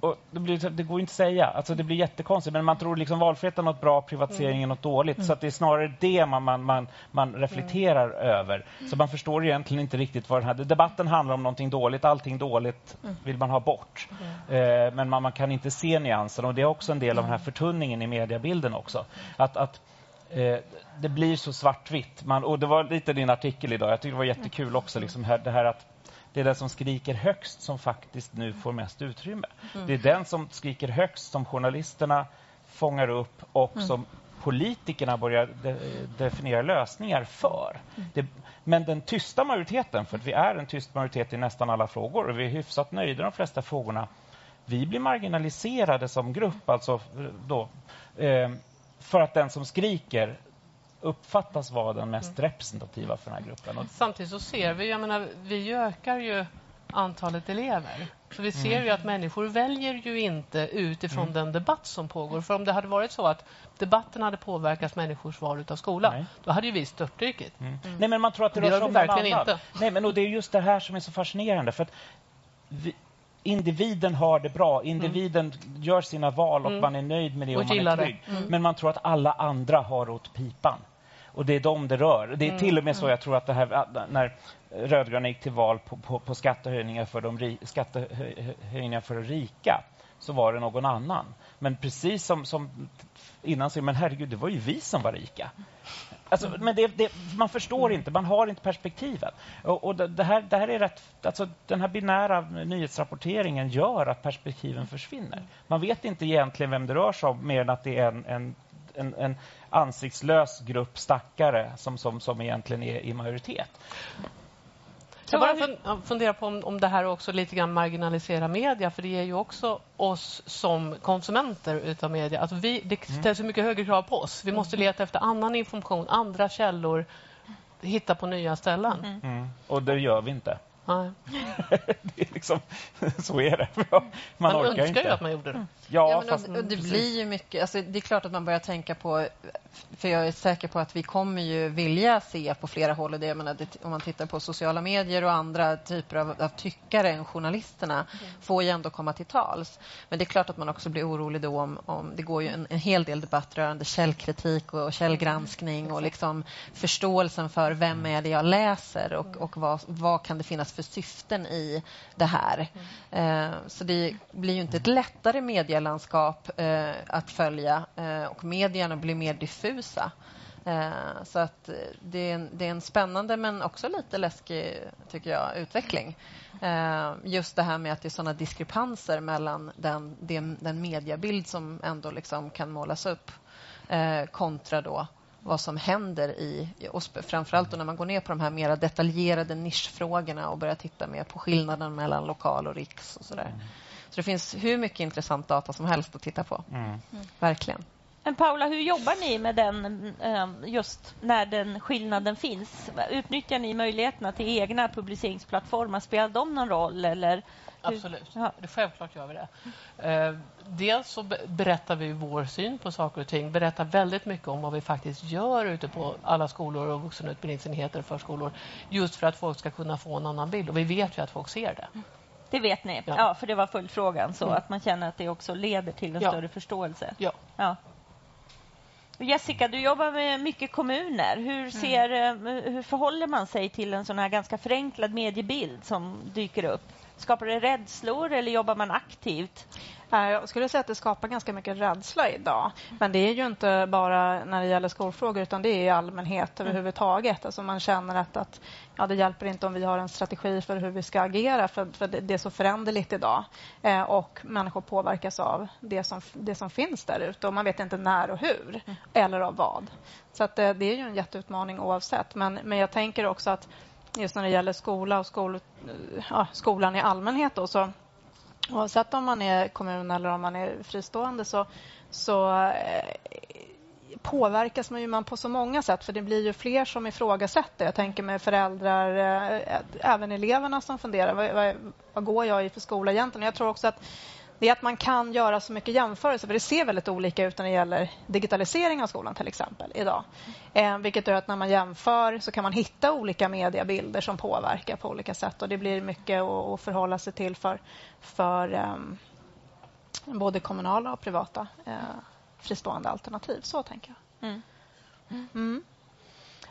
Och det, blir, det går inte att säga. Alltså det blir jättekonstigt. Men man tror liksom valfriheten är något bra, privatiseringen mm. något dåligt. Mm. Så det är snarare det man, man, man, man reflekterar mm. över. Så man förstår egentligen inte riktigt vad den här... Debatten handlar om någonting dåligt. Allting dåligt mm. vill man ha bort. Mm. Eh, men man, man, kan inte se nyansen. Och det är också en del av den här mm. förtunningen i mediebilden också. Att, att eh, det blir så svartvitt. Man, och det var lite din artikel idag. Jag tycker det var jättekul också. Liksom här, det här att det är den som skriker högst som faktiskt nu får mest utrymme. Mm. Det är den som skriker högst som journalisterna fångar upp och mm. som politikerna börjar de definiera lösningar för. Mm. Det, men den tysta majoriteten, för vi är en tyst majoritet i nästan alla frågor och vi är hyfsat nöjda i de flesta frågorna, vi blir marginaliserade som grupp, alltså då, eh, för att den som skriker uppfattas vara den mest mm. representativa för den här gruppen. Samtidigt så ser vi, jag menar, vi ökar ju antalet elever. Så vi ser mm. ju att människor väljer ju inte utifrån mm. den debatt som pågår. För om det hade varit så att debatten hade påverkat människors val av skola, Nej. då hade ju vi störtdykt. Mm. Nej, men man tror att det, det rör sig om verkligen inte. Nej, men och det är just det här som är så fascinerande. För att vi, individen har det bra, individen mm. gör sina val och mm. man är nöjd med det och, och man är trygg. Mm. Men man tror att alla andra har åt pipan och det är dem det rör. Det är mm, till och med så mm. jag tror att det här, när rödgröna gick till val på, på, på skattehöjningar, för de, skattehöjningar för de rika så var det någon annan. Men precis som, som innan så men herregud, det var ju vi som var rika. Alltså, mm. men det, det, man förstår inte, man har inte perspektivet. Och, och det, här, det här är rätt, alltså, den här binära nyhetsrapporteringen gör att perspektiven försvinner. Man vet inte egentligen vem det rör sig om, mer än att det är en, en en, en ansiktslös grupp stackare som, som, som egentligen är i majoritet. Jag bara funderar på om, om det här också lite grann marginaliserar media, för det är ju också oss som konsumenter utav media. Alltså vi, det mm. ställs mycket högre krav på oss. Vi måste leta efter annan information, andra källor, hitta på nya ställen. Mm. Mm. Och det gör vi inte. Nej. det är liksom, så är det. Man, man orkar önskar inte. ju att man gjorde det. Ja, ja fast, det blir ju mycket... Alltså, det är klart att man börjar tänka på... För jag är säker på att vi kommer ju vilja se på flera håll. Det, menar, det, om man tittar på sociala medier och andra typer av, av tyckare än journalisterna mm. får ju ändå komma till tals. Men det är klart att man också blir orolig då om... om det går ju en, en hel del debatt rörande källkritik och källgranskning och liksom förståelsen för vem är det jag läser och, och vad, vad kan det finnas för syften i det här. Mm. Eh, så det blir ju inte ett lättare medielandskap eh, att följa eh, och medierna blir mer diffusa. Eh, så att eh, det är, en, det är en spännande men också lite läskig tycker jag, utveckling. Eh, just det här med att det är såna diskrepanser mellan den, den, den mediebild som ändå liksom kan målas upp kontra då vad som händer i... Och framförallt när man går ner på de här mer detaljerade nischfrågorna och börjar titta mer på skillnaden mellan lokal och riks och sådär. Mm. Så det finns hur mycket intressant data som helst att titta på. Mm. Mm. Verkligen. Men Paula, hur jobbar ni med den eh, just när den skillnaden finns? Utnyttjar ni möjligheterna till egna publiceringsplattformar? Spelar de någon roll? Eller Absolut, ja. det, självklart gör vi det. Eh, dels så berättar vi vår syn på saker och ting, berättar väldigt mycket om vad vi faktiskt gör ute på alla skolor och vuxenutbildningsenheter och förskolor, just för att folk ska kunna få en annan bild. Och vi vet ju att folk ser det. Det vet ni, ja, ja för det var följdfrågan, så mm. att man känner att det också leder till en ja. större förståelse. Ja. ja. Jessica, du jobbar med mycket kommuner. Hur, mm. ser, mm. hur förhåller man sig till en sån här ganska förenklad mediebild som dyker upp? Skapar det rädslor eller jobbar man aktivt? Jag skulle säga att det skapar ganska mycket rädsla idag. Men det är ju inte bara när det gäller skolfrågor utan det är i allmänhet mm. överhuvudtaget. Alltså man känner att, att ja, det hjälper inte om vi har en strategi för hur vi ska agera för, för det är så föränderligt idag. Eh, och människor påverkas av det som, det som finns där ute och man vet inte när och hur mm. eller av vad. Så att, eh, det är ju en jätteutmaning oavsett. Men, men jag tänker också att just när det gäller skola och skol, eh, ja, skolan i allmänhet då, så oavsett om man är kommun eller om man är fristående så, så eh, påverkas man ju man på så många sätt för det blir ju fler som ifrågasätter. Jag tänker med föräldrar, eh, även eleverna som funderar. Vad, vad, vad, går jag i för skola egentligen? Jag tror också att det är att man kan göra så mycket jämförelser, för det ser väldigt olika ut när det gäller digitalisering av skolan till exempel idag. Eh, vilket gör att när man jämför så kan man hitta olika mediebilder som påverkar på olika sätt och det blir mycket att, förhålla sig till för, för eh, både kommunala och privata eh, fristående alternativ. Så tänker jag. Mm. Mm.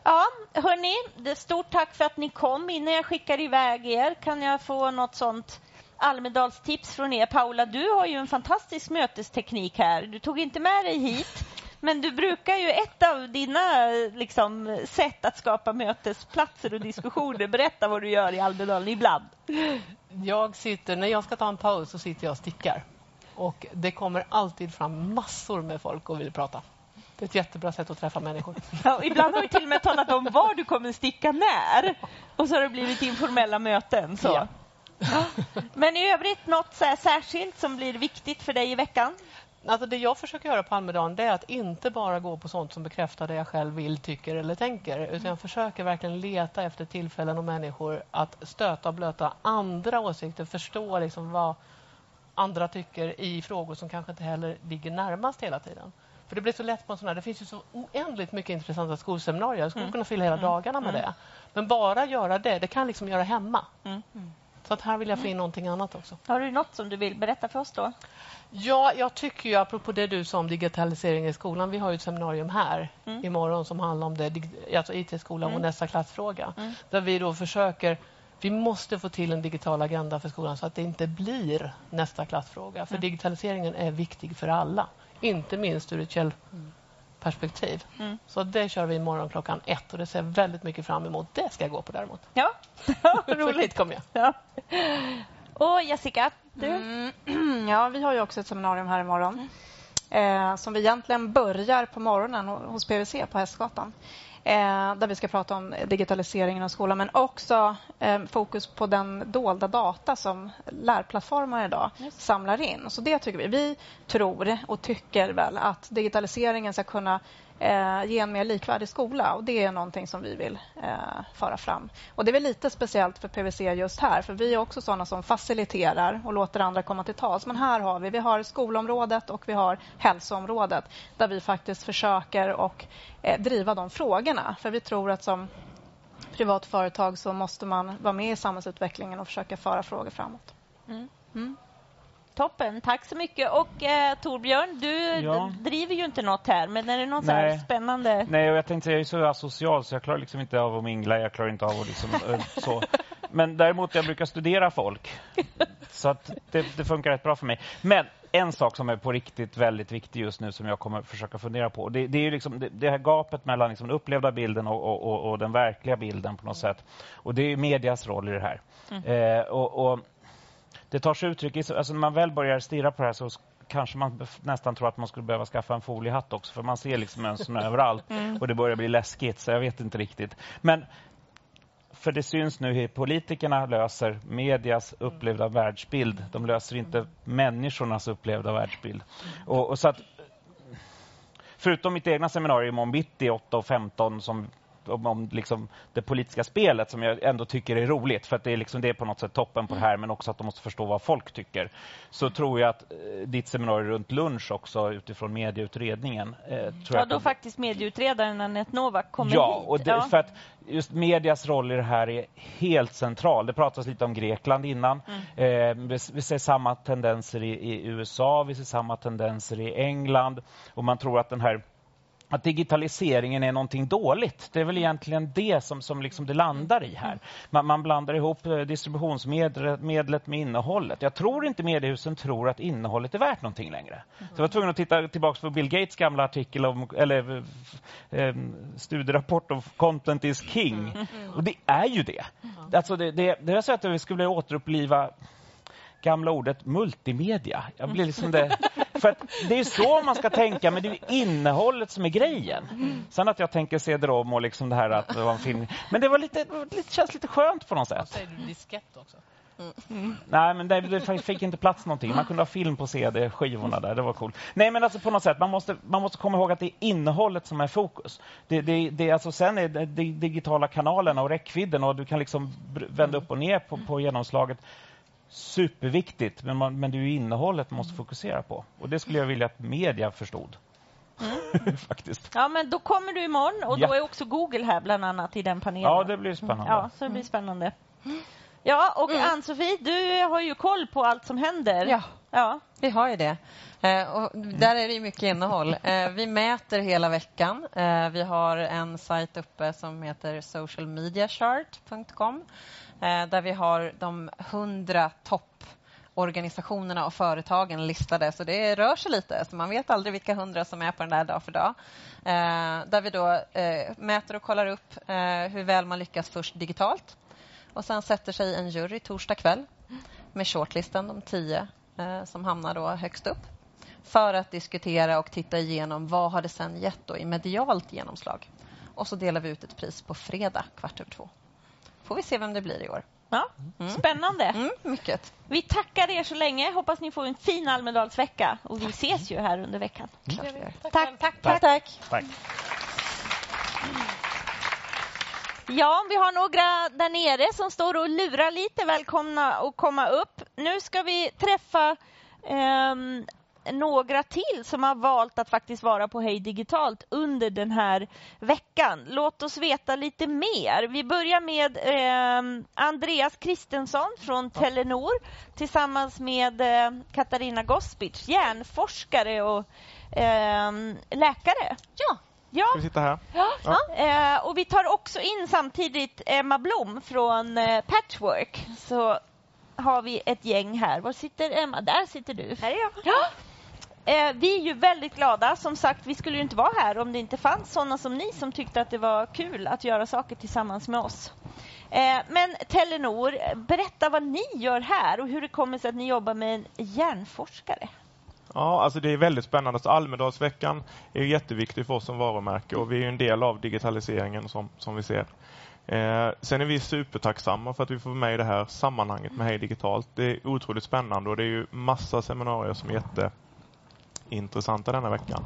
Ja, hörni, stort tack för att ni kom. Innan jag skickar iväg er, kan jag få något sånt Almedalstips från er. Paula, du har ju en fantastisk mötesteknik här. Du tog inte med dig hit, men du brukar ju ett av dina liksom, sätt att skapa mötesplatser och diskussioner. Berätta vad du gör i Almedalen ibland. Jag sitter, när jag ska ta en paus så sitter jag och stickar. Och det kommer alltid fram massor med folk och vill prata. Det är ett jättebra sätt att träffa människor. Ja, ibland har vi till och med talat om var du kommer sticka när. Och så har det blivit informella möten. Så. Ja. Men i övrigt något så särskilt som blir viktigt för dig i veckan? Alltså det jag försöker göra på Almedalen det är att inte bara gå på sånt som bekräftar det jag själv vill, tycker eller tänker. Utan jag försöker verkligen leta efter tillfällen och människor att stöta och blöta andra åsikter. Förstå liksom vad andra tycker i frågor som kanske inte heller ligger närmast hela tiden. För det blir så lätt på en sån här, det finns ju så oändligt mycket intressanta skolseminarier. Jag skulle mm. kunna fylla hela mm. dagarna med mm. det. Men bara göra det, det kan liksom göra hemma. Mm. Så att här vill jag få in någonting annat också. Har du något som du vill berätta för oss då? Ja, jag tycker ju, apropå det du sa om digitalisering i skolan, vi har ju ett seminarium här mm. imorgon som handlar om det, alltså IT-skolan mm. och nästa klassfråga. Mm. Där vi då försöker, vi måste få till en digital agenda för skolan så att det inte blir nästa klassfråga. För mm. digitaliseringen är viktig för alla, inte minst ur ett käll perspektiv. Mm. Så det kör vi imorgon klockan ett och det ser jag väldigt mycket fram emot. Det ska jag gå på däremot. Ja, roligt. kommer jag. Ja. Och Jessica, du? Mm. Ja, vi har ju också ett seminarium här imorgon. eh, som vi egentligen börjar på morgonen hos PWC på Hästgatan. Eh, där vi ska prata om digitaliseringen av skolan men också eh, fokus på den dolda data som lärplattformar idag Just. samlar in. Så det tycker vi. Vi tror och tycker väl att digitaliseringen ska kunna eh, ge en mer likvärdig skola. Och Det är någonting som vi vill eh, föra fram. Och Det är väl lite speciellt för PWC just här, för vi är också sådana som faciliterar och låter andra komma till tals. Men här har vi, vi har skolområdet och vi har hälsoområdet där vi faktiskt försöker och eh, driva de frågorna. För vi tror att som privat företag så måste man vara med i samhällsutvecklingen och försöka föra frågor framåt. Mm. Mm. Toppen, tack så mycket. Och eh, Torbjörn, du ja. driver ju inte något här, men är det något Nej. spännande? Nej, och jag tänkte jag är så asocial så jag klarar liksom inte av att mingla, jag klarar inte av att liksom, eh, så. Men däremot, jag brukar studera folk. Så att det, det, funkar rätt bra för mig. Men en sak som är på riktigt väldigt viktig just nu som jag kommer försöka fundera på. Det, det är liksom det, det, här gapet mellan liksom den upplevda bilden och, och, och, och, den verkliga bilden på något sätt. Och det är medias roll i det här. Mm. Eh, och det tar sig uttryck i, alltså när man väl börjar stirra på det här så kanske man nästan tror att man skulle behöva skaffa en foliehatt också för man ser liksom mönstren överallt mm. och det börjar bli läskigt så jag vet inte riktigt. Men för det syns nu hur politikerna löser medias upplevda världsbild. De löser inte människornas upplevda världsbild. Och, och så att, förutom mitt egna seminarium om bitti 8 och 15 som om, om liksom det politiska spelet som jag ändå tycker är roligt för att det är, liksom, det är på något sätt toppen på det här men också att de måste förstå vad folk tycker. Så tror jag att eh, ditt seminarium runt lunch också utifrån medieutredningen. Eh, tror ja, jag då att, faktiskt medieutredaren Anette Novak kommer ja, hit. Och det, ja, för att just medias roll i det här är helt central. Det pratas lite om Grekland innan. Mm. Eh, vi, vi, ser samma tendenser i, i USA, vi ser samma tendenser i England och man tror att den här att digitaliseringen är någonting dåligt. Det är väl egentligen det som, som liksom det landar i här. Man, man blandar ihop eh, distributionsmedlet med innehållet. Jag tror inte mediehusen tror att innehållet är värt någonting längre. Så jag var tvungen att titta tillbaka på Bill Gates gamla artikel om, eller eh, eh, studierapport om content is king. Och det är ju det. Alltså det, det, det är så att vi skulle återuppliva gamla ordet multimedia. Jag blir liksom det, för det är så man ska tänka, men det är innehållet som är grejen. Sen att jag tänker cd-rom och liksom det här att det var en film. Men det var lite, det känns lite skönt på något sätt. Säger du diskett också? Mm. Nej, men det, det, fick inte plats någonting. Man kunde ha film på CD-skivorna där. Det var coolt. Nej, men alltså på något sätt, man måste, man måste komma ihåg att det är innehållet som är fokus. Det, det, det, alltså sen är det de digitala kanalerna och räckvidden och du kan liksom vända upp och ner på, på genomslaget superviktigt, men, man, men det är ju innehållet man måste fokusera på. Och det skulle jag vilja att media förstod. Mm. Faktiskt. Ja, men då kommer du imorgon och ja. då är också Google här bland annat i den panelen. Ja, det blir spännande. Ja, så det blir spännande. Ja, och mm. Ann-Sofie, du har ju koll på allt som händer. Ja, ja. vi har ju det. Eh, och där är det mycket innehåll. Eh, vi mäter hela veckan. Eh, vi har en sajt uppe som heter socialmediachart.com Eh, där vi har de hundra topporganisationerna och företagen listade. Så det rör sig lite, så man vet aldrig vilka hundra som är på den där dag för dag. Eh, där vi då eh, mäter och kollar upp eh, hur väl man lyckas först digitalt. Och sen sätter sig en jury torsdag kväll med shortlisten, de tio eh, som hamnar då högst upp för att diskutera och titta igenom vad har det sen gett då i medialt genomslag. Och så delar vi ut ett pris på fredag kvart över två får vi se vem det blir i år. Ja, mm. Spännande. Mm, mycket. Vi tackar er så länge. Hoppas ni får en fin Almedalsvecka. Och vi ses ju här under veckan. Mm. Tack, tack, tack. tack. tack. tack. Ja, vi har några där nere som står och lurar lite. Välkomna att komma upp. Nu ska vi träffa um, några till som har valt att faktiskt vara på Hej Digitalt under den här veckan. Låt oss veta lite mer. Vi börjar med eh, Andreas Kristensson från Telenor tillsammans med eh, Katarina Gospic, hjärnforskare och eh, läkare. Ja. Ja. Ska vi sitta här? Ja. ja. Eh, och vi tar också in samtidigt Emma Blom från eh, Patchwork. Så har vi ett gäng här. Var sitter Emma? Där sitter du. Här är jag. Ja. Eh, vi är ju väldigt glada. Som sagt, vi skulle ju inte vara här om det inte fanns sådana som ni som tyckte att det var kul att göra saker tillsammans med oss. Eh, men Telenor, berätta vad ni gör här och hur det kommer sig att ni jobbar med en hjärnforskare. Ja, alltså det är väldigt spännande. Så Almedalsveckan är jätteviktig för oss som varumärke och vi är en del av digitaliseringen som, som vi ser. Eh, sen är vi supertacksamma för att vi får vara med i det här sammanhanget med Hej Digitalt. Det är otroligt spännande och det är ju massa seminarier som är jätte jätteintressanta denna veckan.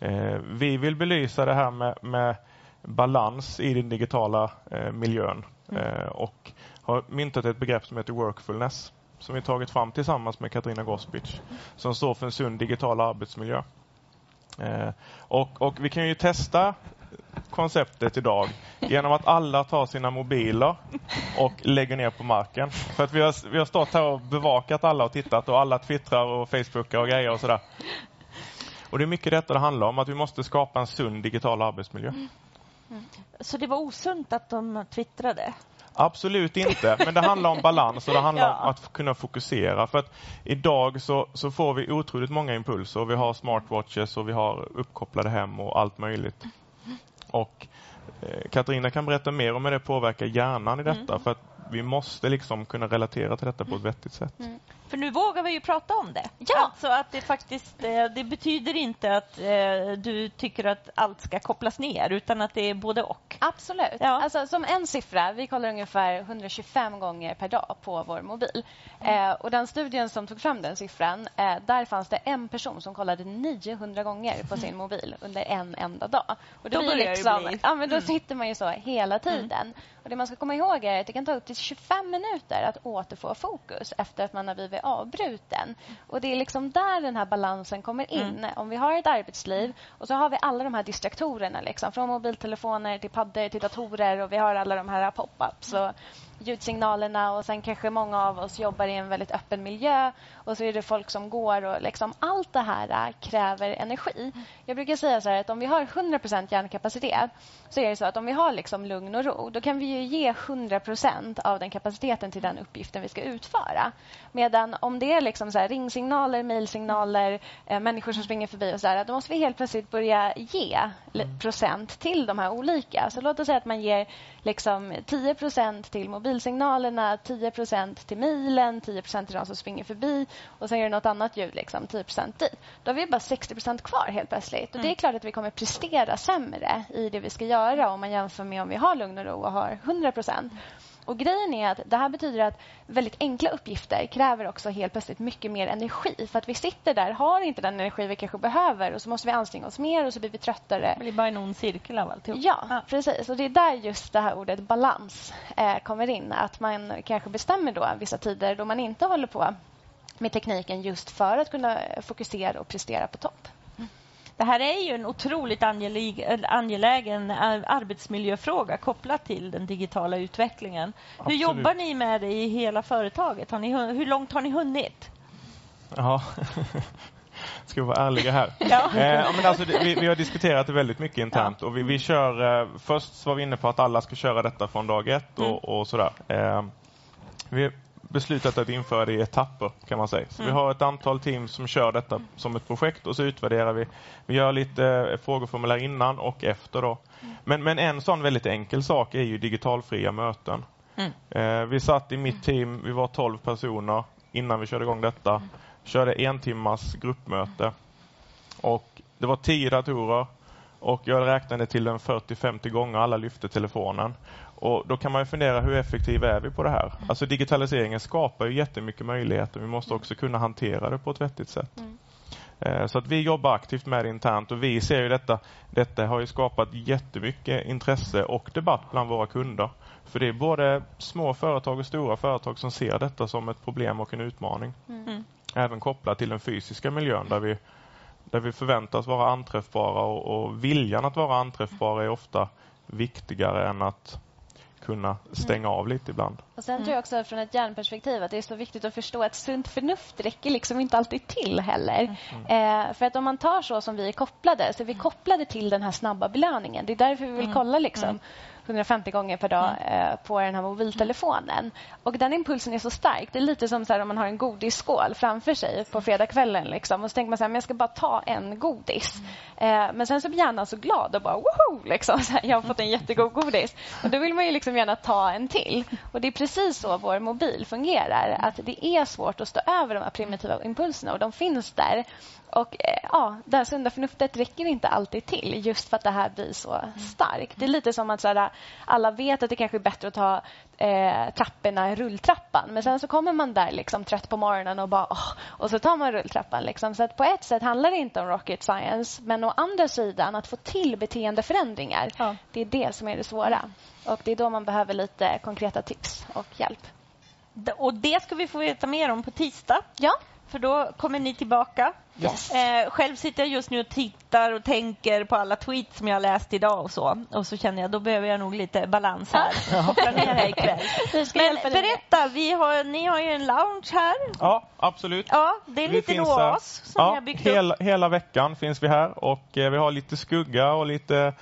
Eh, vi vill belysa det här med, med balans i den digitala eh, miljön mm. eh, och har myntat ett begrepp som heter workfulness som vi tagit fram tillsammans med Katarina Gospic som står för en sund digital arbetsmiljö. Eh, och, och, vi kan ju testa konceptet idag genom att alla tar sina mobiler och lägger ner på marken. För att vi har, vi har stått här och bevakat alla och tittat och alla twittrar och facebookar och grejer och sådär. Och det är mycket detta det handlar om, att vi måste skapa en sund digital arbetsmiljö. Mm. Så det var osunt att de twittrade? Absolut inte, men det handlar om balans och det handlar ja. om att kunna fokusera. För att idag så, så får vi otroligt många impulser. Vi har smartwatches och vi har uppkopplade hem och allt möjligt. Och eh, Katarina kan berätta mer om hur det påverkar hjärnan i detta. Mm. För att vi måste liksom kunna relatera till detta på ett vettigt sätt. Mm. För nu vågar vi ju prata om det. Ja. Alltså att det faktiskt eh, det betyder inte att eh, du tycker att allt ska kopplas ner utan att det är både och. Absolut. Ja. Alltså, som en siffra, vi kollar ungefär 125 gånger per dag på vår mobil. Mm. Eh, och den studien som tog fram den siffran, eh, där fanns det en person som kollade 900 gånger på sin mobil under en enda dag. Och då, då blir liksom, det bli. Ja, men då mm. sitter man ju så hela tiden. Mm. Och Det man ska komma ihåg är att det kan ta upp till 25 minuter att återfå fokus efter att man har blivit avbruten. Och Det är liksom där den här balansen kommer in. Mm. Om vi har ett arbetsliv och så har vi alla de här distraktorerna liksom, från mobiltelefoner till paddor till datorer och vi har alla de här pop-ups och ljudsignalerna och sen kanske många av oss jobbar i en väldigt öppen miljö och så är det folk som går och liksom allt det här kräver energi. Jag brukar säga så att om vi har 100% hjärnkapacitet så är det så att om vi har liksom lugn och ro då kan vi ju ge 100% av den kapaciteten till den uppgiften vi ska utföra. Medan om det är liksom så ringsignaler, mejlsignaler, eh, människor som springer förbi och så här, då måste vi helt plötsligt börja ge procent till de här olika. Så låt oss säga att man ger liksom 10% till mobilsignalerna, 10% till mejlen, 10 till de som springer förbi och sen är det något annat ljud, liksom, 10 dit. Då har vi bara 60% kvar helt plötsligt. Och Det är mm. klart att vi kommer prestera sämre i det vi ska göra om man jämför med om vi har lugn och ro och har 100 och Grejen är att det här betyder att väldigt enkla uppgifter kräver också helt plötsligt mycket mer energi. För att vi sitter där, har inte den energi vi kanske behöver och så måste vi anstränga oss mer och så blir vi tröttare. Det blir bara en ond cirkel av alltihop. Ja, ja, precis. Och det är där just det här ordet balans eh, kommer in. Att man kanske bestämmer då vissa tider då man inte håller på med tekniken just för att kunna fokusera och prestera på topp. Det här är ju en otroligt angelägen arbetsmiljöfråga kopplat till den digitala utvecklingen. Absolut. Hur jobbar ni med det i hela företaget? Har ni, hur långt har ni hunnit? Ja, ska vi vara ärliga här. Ja. Eh, men alltså, vi, vi, har diskuterat det väldigt mycket internt. Ja. Och vi, vi kör, eh, först var vi inne på att alla ska köra detta från dag ett och, mm. och sådär. Eh, vi beslutat att införa det i etapper kan man säga. Så mm. Vi har ett antal team som kör detta som ett projekt och så utvärderar vi. Vi gör lite eh, frågeformulär innan och efter. Då. Mm. Men, men en sån väldigt enkel sak är ju digitalfria möten. Mm. Eh, vi satt i mitt team, vi var 12 personer innan vi körde igång detta. Mm. Körde en timmas gruppmöte. Och det var 10 datorer och jag räknade till en 40-50 gånger alla lyfte telefonen. Och Då kan man fundera hur effektiva är vi på det här? Alltså digitaliseringen skapar ju jättemycket möjligheter. Vi måste också kunna hantera det på ett vettigt sätt. Mm. Eh, så att vi jobbar aktivt med det internt och vi ser ju detta. Detta har ju skapat jättemycket intresse och debatt bland våra kunder. För det är både små företag och stora företag som ser detta som ett problem och en utmaning. Mm. Även kopplat till den fysiska miljön där vi, där vi förväntas vara anträffbara och, och viljan att vara anträffbara är ofta viktigare än att kunna stänga av lite ibland. Och Sen tror jag också från ett hjärnperspektiv att det är så viktigt att förstå att sunt förnuft räcker liksom inte alltid till heller. Mm. Eh, för att om man tar så som vi är kopplade, så är vi kopplade till den här snabba belöningen. Det är därför vi vill mm. kolla liksom. 150 gånger per dag mm. eh, på den här mobiltelefonen. Och den impulsen är så stark. Det är lite som så här, om man har en godisskål framför sig på fredagskvällen. Liksom. Och så tänker man så här, men jag ska bara ta en godis. Mm. Eh, men sen så blir hjärnan så glad och bara woho! Liksom. Så här, jag har fått en jättegod godis. Och då vill man ju liksom gärna ta en till. Och det är precis så vår mobil fungerar. Att det är svårt att stå över de här primitiva impulserna och de finns där. Och eh, ja, det här sunda förnuftet räcker inte alltid till just för att det här blir så starkt. Det är lite som att så här, alla vet att det kanske är bättre att ta eh, trapporna i rulltrappan. Men sen så kommer man där liksom trött på morgonen och bara oh, och så tar man rulltrappan. Liksom. Så att på ett sätt handlar det inte om rocket science. Men å andra sidan att få till beteendeförändringar. Ja. Det är det som är det svåra. Och det är då man behöver lite konkreta tips och hjälp. Och det ska vi få veta mer om på tisdag. Ja. För då kommer ni tillbaka. Yes. Eh, själv sitter jag just nu och tittar och tänker på alla tweets som jag läst idag och så. Och så känner jag då behöver jag nog lite balans här. Ja. Ner här ikväll. Men berätta, vi har, ni har ju en lounge här. Ja, absolut. Ja, det är lite en oas som ja, har byggt hela, upp. Hela veckan finns vi här och eh, vi har lite skugga och lite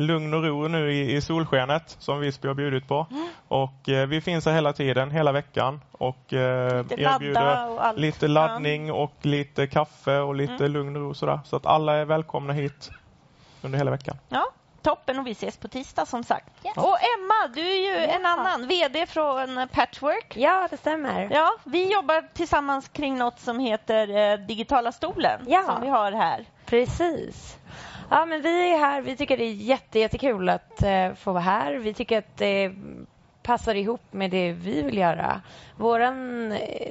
lugn och ro nu i, i solskenet som Visby har bjudit på. Mm. Och eh, vi finns här hela tiden, hela veckan och eh, lite erbjuder och lite laddning och lite kaffe och lite mm. lugn och ro sådär. Så att alla är välkomna hit under hela veckan. Ja, toppen och vi ses på tisdag som sagt. Yes. Och Emma, du är ju ja. en annan VD från Patchwork. Ja, det stämmer. Ja, vi jobbar tillsammans kring något som heter eh, Digitala stolen ja. som vi har här. Precis. Ja, men vi är här. Vi tycker det är jätte, jättekul att uh, få vara här. Vi tycker att det passar ihop med det vi vill göra. Vår eh,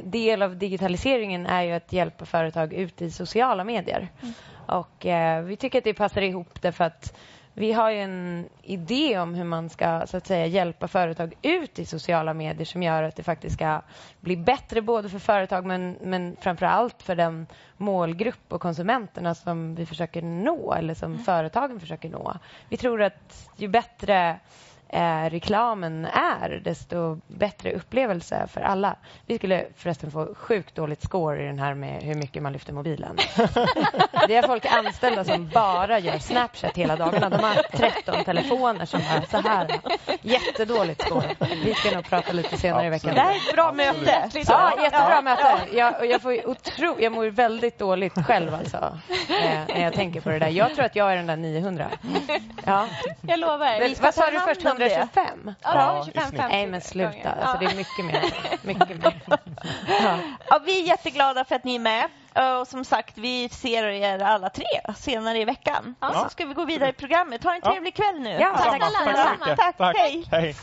del av digitaliseringen är ju att hjälpa företag ut i sociala medier. Mm. Och uh, vi tycker att det passar ihop därför att vi har en idé om hur man ska så att säga, hjälpa företag ut i sociala medier som gör att det faktiskt ska bli bättre både för företag men, men framför allt för den målgrupp och konsumenterna som vi försöker nå eller som mm. företagen försöker nå. Vi tror att ju bättre eh, reklamen är, desto bättre upplevelse för alla. Vi skulle förresten få sjukt dåligt score i den här med hur mycket man lyfter mobilen. Det är folk anställda som bara gör Snapchat hela dagarna. De har 13 telefoner som är så här. Jättedåligt score. Vi ska nog prata lite senare i veckan. Det här är ett bra möte. Ja, jättebra ja, möte. Jag, jag, får otro, jag mår väldigt dåligt själv alltså, eh, när jag tänker på det där. Jag tror att jag är den där 900. Ja. Jag lovar. Vi Vad sa du först? 125? Ja, 25, 50. Nej, men sluta. Alltså, det är mycket mer. Mycket mer. Ja. ja. vi är jätteglada för att ni är med. Och som sagt, vi ser er alla tre senare i veckan. Ja. Så ska vi gå vidare i programmet. Ha en trevlig kväll nu. Ja, tack, tack, tack, tack, tack. tack. Hej. Hej.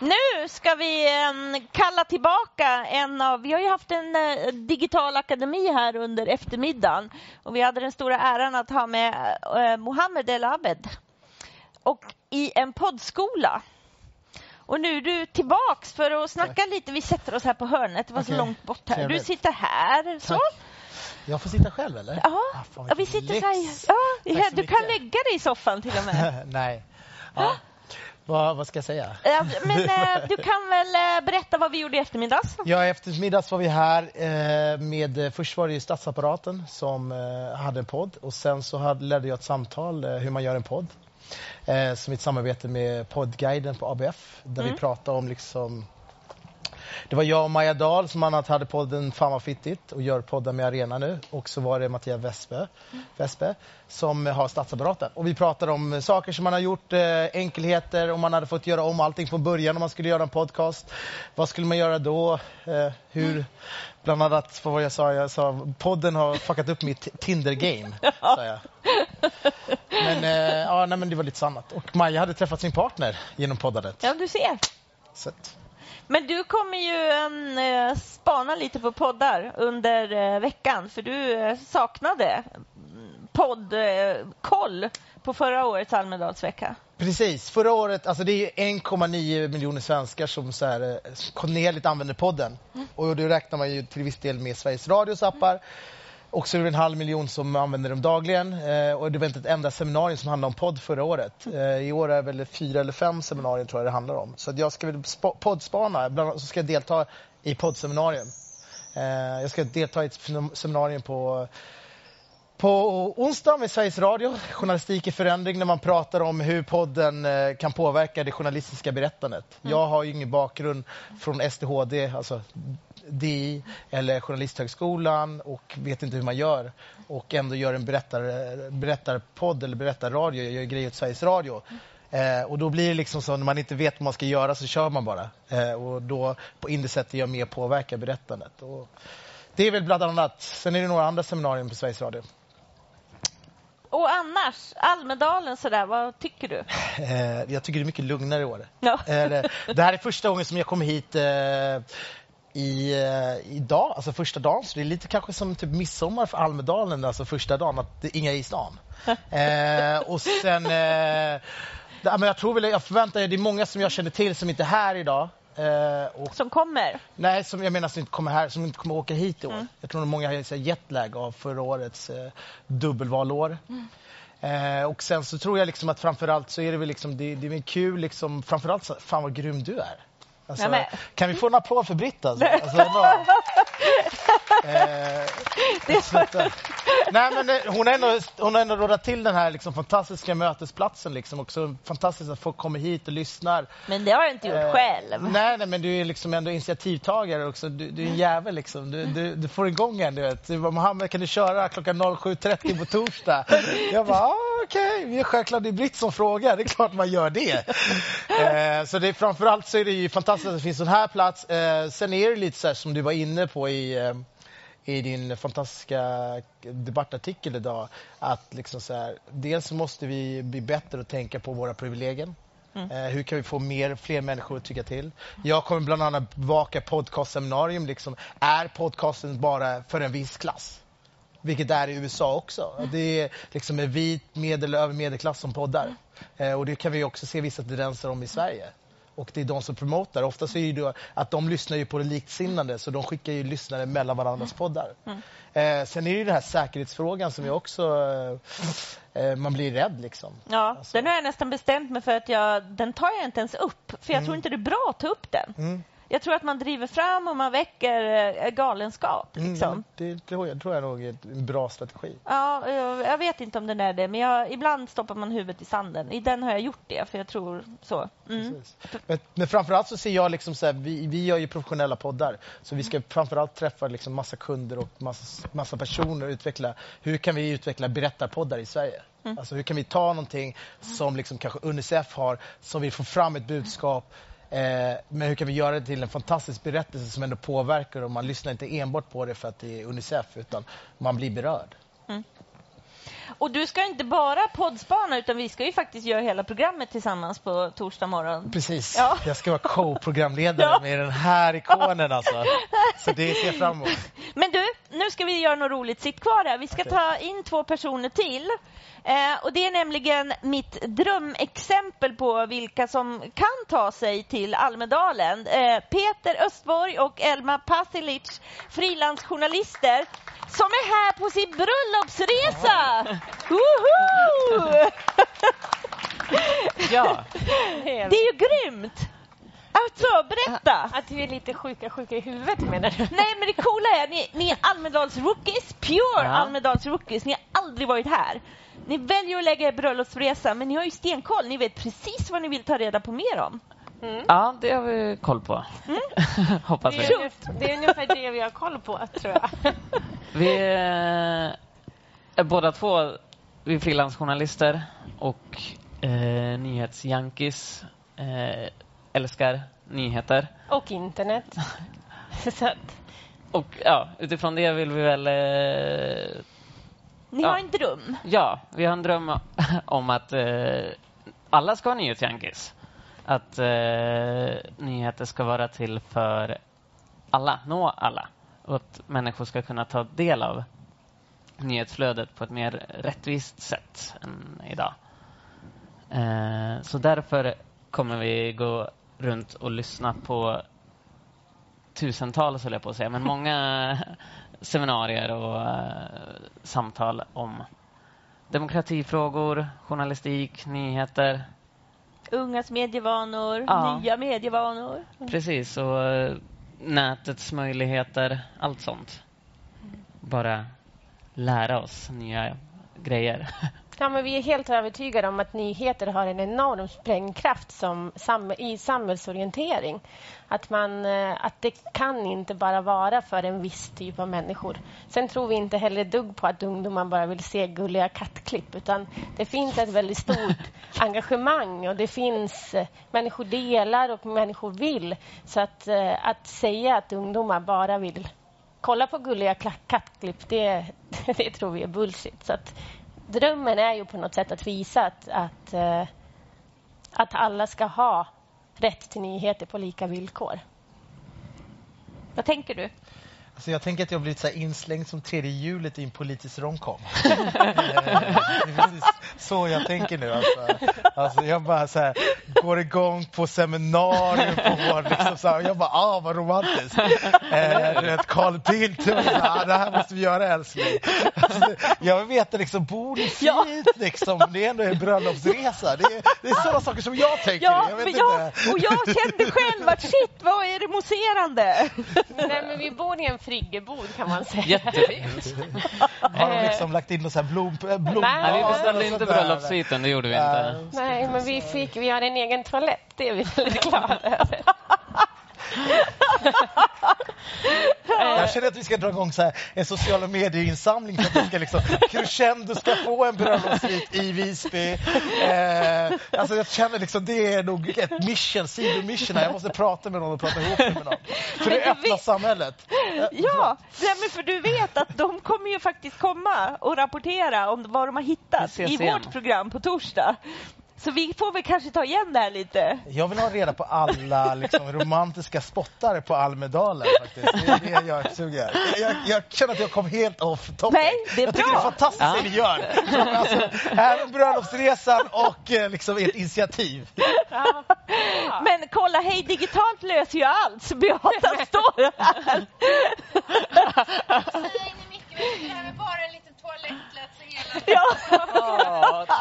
Nu ska vi um, kalla tillbaka en av... Vi har ju haft en uh, digital akademi här under eftermiddagen och vi hade den stora äran att ha med uh, Mohammed El Abed och i en poddskola. Och nu är du tillbaks för att snacka Tack. lite. Vi sätter oss här på hörnet. Det var okay. så långt bort här. Du sitter här. Så. Jag får sitta själv eller? Ja, ah, vi sitter så här. Ja, du kan lägga dig i soffan till och med. Nej. Ja. Vad, vad, ska jag säga? men eh, du kan väl eh, berätta vad vi gjorde i eftermiddags? Ja, i eftermiddags var vi här eh, med, först var det statsapparaten som hade en podd och sen så hade, ledde jag ett samtal hur man gör en podd. som ett samarbete med poddguiden på ABF där mm. vi pratade om liksom det var jag och Maja Dahl som annat hade podden Fan vad fittigt och gör poddar med Arena nu. Och så var det Mattias Vespe, Vespe som har statsapparaten. Och vi pratade om saker som man har gjort, eh, enkelheter, om man hade fått göra om allting från början om man skulle göra en podcast. Vad skulle man göra då? Eh, hur? Bland annat, vad jag sa, jag sa podden har fuckat upp mitt Tinder-game. Men, eh, ja, nej, men det var lite annat. Och Maja hade träffat sin partner genom poddandet. Ja, du ser. Så. Men du kommer ju um, spana lite på poddar under uh, veckan för du uh, saknade poddkoll uh, på förra årets Almedalsvecka. Precis. Förra året, alltså det är 1,9 miljoner svenskar som så här, kontinuerligt använder podden. Mm. Och då räknar man ju till viss del med Sveriges Radios appar. Mm. Och så är det en halv miljon som använder dem dagligen. Eh, och det var inte ett enda seminarium som handlade om podd förra året. Eh, I år är det väl fyra eller fem seminarier tror jag det handlar om. Så jag ska väl poddspana, bland annat så ska jag delta i poddseminarium. Eh, jag ska delta i ett seminarium på På onsdag med Sveriges Radio, Journalistik i förändring, när man pratar om hur podden eh, kan påverka det journalistiska berättandet. Mm. Jag har ju ingen bakgrund från SDHD, alltså DI eller Journalisthögskolan och vet inte hur man gör. Och ändå gör en berättar, berättarpodd eller berättarradio, jag gör grejer åt Sveriges Radio. Eh, och då blir det liksom så när man inte vet vad man ska göra så kör man bara. Eh, och då på det sättet jag mer påverkar berättandet. Och det är väl bland annat. Sen är det några andra seminarier på Sveriges Radio. Och annars, Almedalen sådär, vad tycker du? Eh, jag tycker det är mycket lugnare i år. Ja. Eh, det här är första gången som jag kommer hit eh, i, eh, idag, alltså första dagen. Så det är lite kanske som typ midsommar för Almedalen, alltså första dagen, att det är inga i stan. eh, och sen, eh, men jag tror väl, jag förväntar mig, det är många som jag känner till som inte är här idag. Eh, och, som kommer? Nej, som jag menar som inte kommer här, som inte kommer åka hit i år. Mm. Jag tror att många har jetlag av förra årets eh, dubbelvalår. Mm. Eh, och sen så tror jag liksom att framförallt så är det väl liksom, det, det är kul liksom, framförallt så, fan vad grym du är. Alltså, ja, kan vi få en applåd för Britt alltså? alltså eh, Nej, men eh, hon har ändå, hon har ändå rådat till den här liksom, fantastiska mötesplatsen. Liksom. Också fantastiskt att folk kommer hit och lyssnar. Men det har du inte gjort eh, själv. Nej, nej, men du är liksom ändå initiativtagare också. Du, du är en jävel liksom. Du, du, du får igång en. Du vet. Mohammed, kan du köra klockan 07.30 på torsdag? Jag bara, ah, okej, okay. självklart det är Britt som frågar. Det är klart man gör det. eh, så det är, framförallt så är det ju fantastiskt att det finns en här plats. Eh, sen är det lite så här, som du var inne på i eh, i din fantastiska debattartikel idag att liksom så här, dels måste vi bli bättre att tänka på våra privilegier. Mm. Eh, hur kan vi få mer, fler människor att tycka till? Jag kommer bland annat bevaka podcastseminarium. Liksom. Är podcasten bara för en viss klass? Vilket det är i USA också. Mm. Det är liksom en vit medel över medelklass som poddar. Mm. Eh, och det kan vi också se vissa tendenser om i Sverige och det är de som promotar. Ofta så är det att de lyssnar ju på det liksinnande så de skickar ju lyssnare mellan varandras poddar. Mm. Eh, sen är det ju den här säkerhetsfrågan som är också eh, eh, man blir rädd liksom. Ja, alltså. den har jag nästan bestämt mig för att jag, den tar jag inte ens upp för jag mm. tror inte det är bra att ta upp den. Mm. Jag tror att man driver fram och man väcker eh, galenskap. Mm, liksom. Mm, det, det tror jag nog är en bra strategi. Ja, jag, vet inte om den är det, men jag, ibland stoppar man huvudet i sanden. I den har jag gjort det, för jag tror så. Mm. Men, men framförallt så ser jag liksom så här, vi, vi gör ju professionella poddar, så vi ska framförallt träffa liksom massa kunder och massa, massa personer och utveckla, hur kan vi utveckla berättarpoddar i Sverige? Mm. Alltså hur kan vi ta någonting som liksom kanske Unicef har, som vill få fram ett budskap men hur kan vi göra det till en fantastisk berättelse som ändå påverkar och man lyssnar inte enbart på det för att det är Unicef utan man blir berörd. Mm. Och du ska inte bara poddspana utan vi ska ju faktiskt göra hela programmet tillsammans på torsdag morgon. Precis. Ja. Jag ska vara co-programledare ja. med den här ikonen alltså. Så det ser jag fram emot. Men du, nu ska vi göra något roligt. Sitt kvar här. Vi ska okay. ta in två personer till. Eh, och Det är nämligen mitt drömexempel på vilka som kan ta sig till Almedalen. Eh, Peter Östborg och Elma Pasilic, frilansjournalister som är här på sin bröllopsresa! ja. Det är ju grymt! Alltså, berätta! Att vi är lite sjuka, sjuka i huvudet menar du? Nej, men det coola är ni, ni är Almedals-rookies, pure ja. Almedals-rookies. Ni har aldrig varit här. Ni väljer att lägga er bröllopsresa, men ni har ju stenkoll. Ni vet precis vad ni vill ta reda på mer om. Mm. Ja, det har vi koll på. Mm. Hoppas vi. Det är, det är ungefär det vi har koll på, tror jag. vi är båda två vi är frilansjournalister och eh, nyhetsjankies. Eh, älskar nyheter. Och internet. och ja, utifrån det vill vi väl eh, ni ja. har en dröm? Ja, vi har en dröm om att eh, alla ska vara nyhetsjunkies. Att eh, nyheter ska vara till för alla, nå alla. Och att människor ska kunna ta del av nyhetsflödet på ett mer rättvist sätt än idag. Eh, så därför kommer vi gå runt och lyssna på tusentals, höll jag på att säga, men många seminarier och uh, samtal om demokratifrågor, journalistik, nyheter. Ungas medievanor, ja. nya medievanor. Precis, och uh, nätets möjligheter, allt sånt. Bara lära oss nya grejer. Ja, men vi är helt övertygade om att nyheter har en enorm sprängkraft som, i samhällsorientering. Att, man, eh, att det kan inte bara vara för en viss typ av människor. Sen tror vi inte heller dugg på att ungdomar bara vill se gulliga kattklipp utan det finns ett väldigt stort engagemang och det finns eh, människor delar och människor vill. Så att, eh, att säga att ungdomar bara vill kolla på gulliga kattklipp, det, det tror vi är bullshit. Så att drömmen är ju på något sätt att visa att, att, eh, att alla ska ha rätt till nyheter på lika villkor. Vad tänker du? Alltså jag tänker att jag blivit så inslängd som tredje hjulet i en politisk romcom. så jag tänker nu. Alltså. Alltså jag bara så här, går igång på seminarium på vår... Liksom så här, jag bara, ah vad romantiskt. Eh, Carl Bildt. Ah, det här måste vi göra älskling. Alltså, jag vill veta, liksom, bor ni fint? Ja. Liksom? Det är ändå en bröllopsresa. Det är, det är sådana saker som jag tänker. Ja, jag vet jag, och jag kände själv att shit, vad är det mousserande? Nej, men vi bor i en friggebod kan man säga. Jättefint. Har de liksom lagt in någon blom, blom Nej, vi beställde inte bröllopssviten, det gjorde vi inte. Nej, men vi, fick, vi har en egen toalett, det är vi väldigt glada över. Jag känner att vi ska dra igång så här, en sociala medier-insamling för att vi ska liksom, Crescendo ska få en bröllopssvit i Visby. Eh, alltså jag känner liksom, det är nog ett mission, sidomission här. Jag måste prata med någon och prata ihop med någon. För det öppna samhället. Eh, ja, men för du vet att de kommer ju faktiskt komma och rapportera om vad de har hittat i vårt program på torsdag. Så vi får väl kanske ta igen det här lite. Jag vill ha reda på alla liksom, romantiska spottar på Almedalen. Faktiskt. Det är det jag suger. Jag, jag känner att jag kom helt off topic. Nej, det är jag bra. tycker det är fantastiskt ja. det ni gör. Alltså, även bröllopsresan och eh, liksom, ert initiativ. Ja. Men kolla, Hej Digitalt löser ju allt. Så Beata står här. Bara. Ja.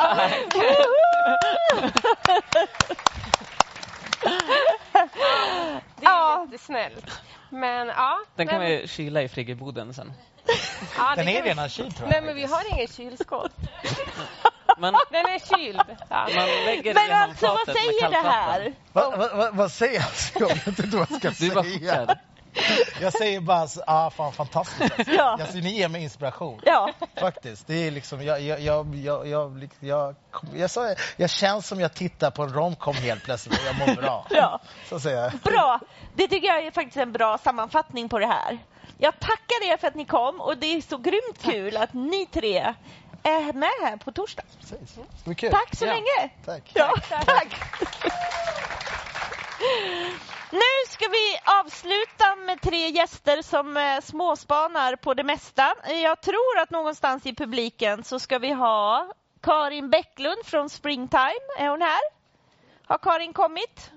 det är jättesnällt. Men ja. Den kan vi kyla i friggeboden sen. Ja, den är redan kyld tror jag. Nej, men vi har ingen kylskåp. Man, den är kyld. Ja. Man lägger men alltså vad säger det här? Va, va, va, vad säger jag? Jag vet inte vad jag ska du säga. Jag säger bara, ah, fan fantastiskt. Alltså. Ja. Alltså, ni ger mig inspiration. Ja. Faktiskt. Det är liksom, jag, jag, jag, jag, jag, jag, jag, sa, jag känns som jag tittar på en romcom helt plötsligt och jag mår bra. Ja. Så säger jag. Bra. Det tycker jag är faktiskt en bra sammanfattning på det här. Jag tackar er för att ni kom och det är så grymt kul att ni tre är med här på torsdag. Precis. Tack så ja. länge. Tack. Ja, tack. tack. Nu ska vi avsluta med tre gäster som eh, småspanar på det mesta. Jag tror att någonstans i publiken så ska vi ha Karin Bäcklund från Springtime. Är hon här? Har Karin kommit?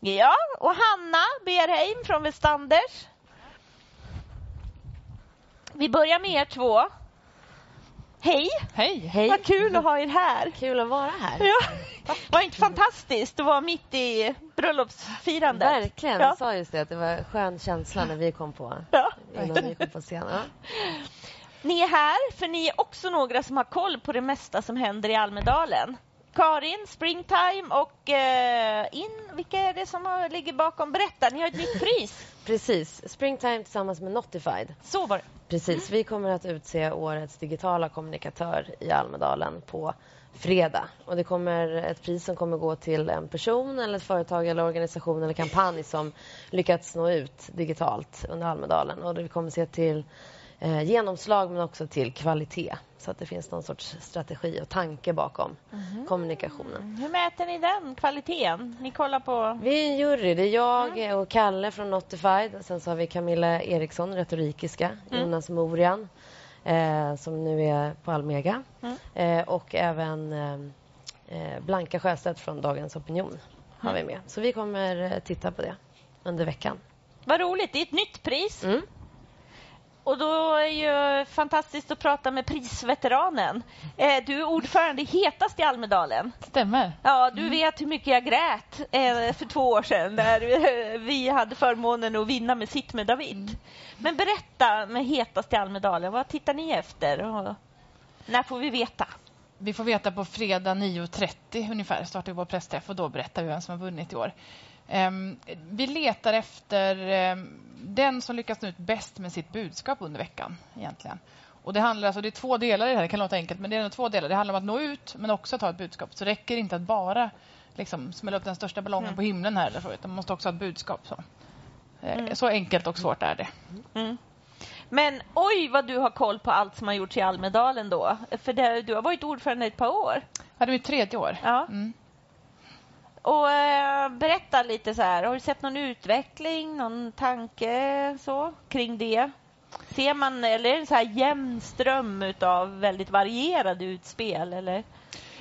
Ja, och Hanna Berheim från Westanders. Vi börjar med er två. Hej! Hej! Hej. Vad kul att ha er här. Kul att vara här. Ja. Var inte fantastiskt att vara mitt i bröllopsfirandet? Verkligen. Ja. Jag sa just det, att det var en skön känsla när vi kom på, ja. innan vi kom på scenen. Ni är här för ni är också några som har koll på det mesta som händer i Almedalen. Karin, Springtime och eh, In. Vilka är det som ligger bakom? Berätta, ni har ett nytt pris. Precis, Springtime tillsammans med Notified. Så var det. Precis, vi kommer att utse årets digitala kommunikatör i Almedalen på fredag. Och det kommer ett pris som kommer gå till en person, eller ett företag, eller organisation eller kampanj som lyckats nå ut digitalt under Almedalen. Och det kommer se till eh, genomslag men också till kvalitet. Så att det finns någon sorts strategi och tanke bakom mm. kommunikationen. Hur mäter ni den kvaliteten? Ni kollar på... Vi är en jury. Det är jag mm. och Kalle från Notified. Sen så har vi Camilla Eriksson, retorikiska. Mm. Jonas Morian, eh, som nu är på Almega. Mm. Eh, och även eh, eh, Blanka Sjöstedt från Dagens Opinion har vi mm. med. Så vi kommer eh, titta på det under veckan. Vad roligt. Det är ett nytt pris. Mm. Och då är ju fantastiskt att prata med prisveteranen. Eh, du är ordförande i Hetast i Almedalen. Stämmer. Ja, du mm. vet hur mycket jag grät eh, för två år sedan när vi hade förmånen att vinna med Sitt med David. Men berätta med Hetast i Almedalen, vad tittar ni efter? Och när får vi veta? Vi får veta på fredag 9.30 ungefär, startar vår pressträff och då berättar vi vem som har vunnit i år. Um, vi letar efter um, den som lyckas nå ut bäst med sitt budskap under veckan. egentligen. Och det, handlar, alltså, det är två delar i det här. Det kan låta enkelt, men det är två delar. Det handlar om att nå ut, men också att ha ett budskap. Så det räcker inte att bara liksom, smälla upp den största ballongen mm. på himlen här. Utan man måste också ha ett budskap. Så, eh, mm. så enkelt och svårt är det. Mm. Men oj vad du har koll på allt som har gjorts i Almedalen då. För det, du har varit ordförande i ett par år. Ja, det är mitt tredje år. Ja. Mm. Och eh, berätta lite så här, har du sett någon utveckling, någon tanke så kring det? Ser man, eller är det en så här jämn ström av väldigt varierade utspel? Eller?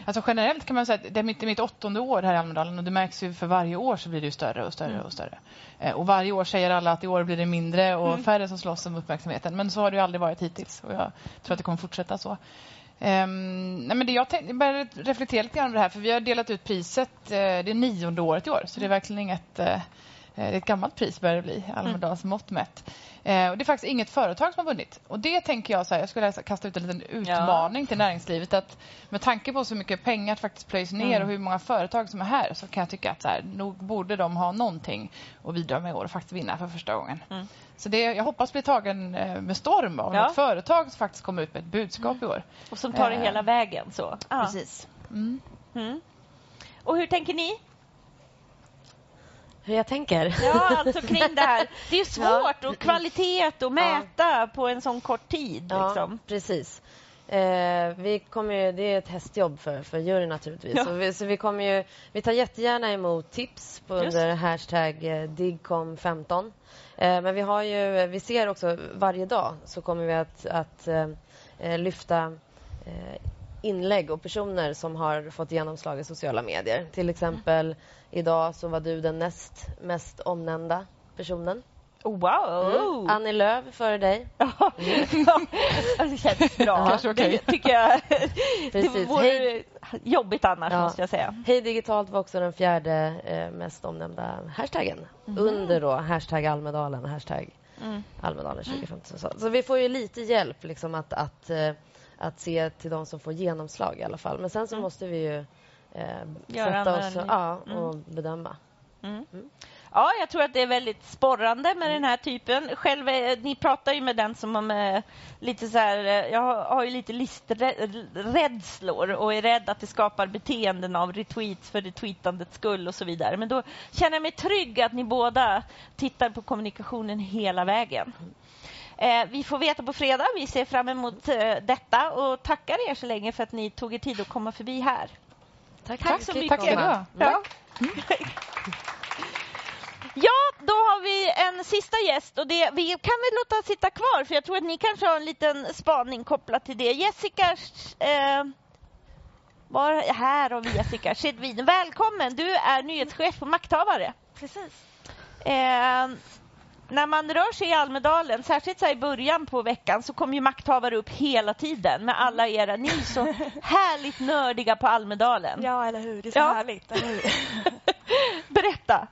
Alltså generellt kan man säga att det är mitt, mitt åttonde år här i Almedalen och det märks ju för varje år så blir det större och större mm. och större. Eh, och varje år säger alla att i år blir det mindre och mm. färre som slåss om uppmärksamheten. Men så har det ju aldrig varit hittills och jag tror att det kommer fortsätta så. Um, nej men det jag tänkte, började reflektera lite grann över det här för vi har delat ut priset, uh, det är nionde året i år så det är verkligen inget uh, det är ett gammalt pris börjar det bli, Almedals mm. mått mätt. Eh, och det är faktiskt inget företag som har vunnit. Och det tänker jag, så här, jag skulle kasta ut en liten utmaning ja. till näringslivet. att Med tanke på så mycket pengar som faktiskt plöjs ner mm. och hur många företag som är här så kan jag tycka att så här, nog borde de ha någonting att bidra med i år och faktiskt vinna för första gången. Mm. Så det, jag hoppas bli tagen eh, med storm av ja. något företag som faktiskt kommer ut med ett budskap mm. i år. Och som tar det eh. hela vägen. så. Ja. Precis. Mm. Mm. Och hur tänker ni? hur jag tänker. Ja, alltså kring det här. Det är svårt ja. och kvalitet att mäta ja. på en sån kort tid. Ja, liksom. precis. Eh, vi kommer ju, det är ett hästjobb för, för juryn naturligtvis. Ja. Så, vi, så vi, kommer ju, vi tar jättegärna emot tips på under hashtag eh, digcom15. Eh, men vi, har ju, vi ser också varje dag så kommer vi att, att eh, eh lyfta inlägg och personer som har fått genomslag i sociala medier. Till exempel idag så var du den näst mest omnämnda personen. Wow! Mm. Annie Lööf före dig. Mm. det känns bra. Ja, okay. Det tycker jag. Precis. Det vore Hej... jobbigt annars, ja. måste jag säga. Hej digitalt var också den fjärde eh, mest omnämnda hashtaggen. Mm. Under då hashtag Almedalen hashtag mm. Almedalen 2015. Så, så vi får ju lite hjälp liksom att, att eh, att se till de som får genomslag i alla fall. Men sen så mm. måste vi ju eh, sätta oss och, ja, mm. och bedöma. Mm. mm. Ja, jag tror att det är väldigt sporrande med den här typen. Själv, eh, ni pratar ju med den som har med lite så här, eh, jag har ju lite listrädslor och är rädd att det skapar beteenden av retweets för retweetandets skull och så vidare. Men då känner jag mig trygg att ni båda tittar på kommunikationen hela vägen. Eh, vi får veta på fredag. Vi ser fram emot eh, detta och tackar er så länge för att ni tog er tid att komma förbi här. Tack, tack så mycket. Tack ja. Ja, då har vi en sista gäst och det, vi kan väl låta sitta kvar för jag tror att ni kanske har en liten spaning kopplat till det. Jessica eh, var här och Jessica Skedvin. Välkommen! Du är nyhetschef på Makthavare. Precis. Eh, när man rör sig i Almedalen, särskilt så i början på veckan, så kommer ju makthavare upp hela tiden med alla era, ni är så härligt nördiga på Almedalen. Ja, eller hur? Det är så ja. härligt? Berätta!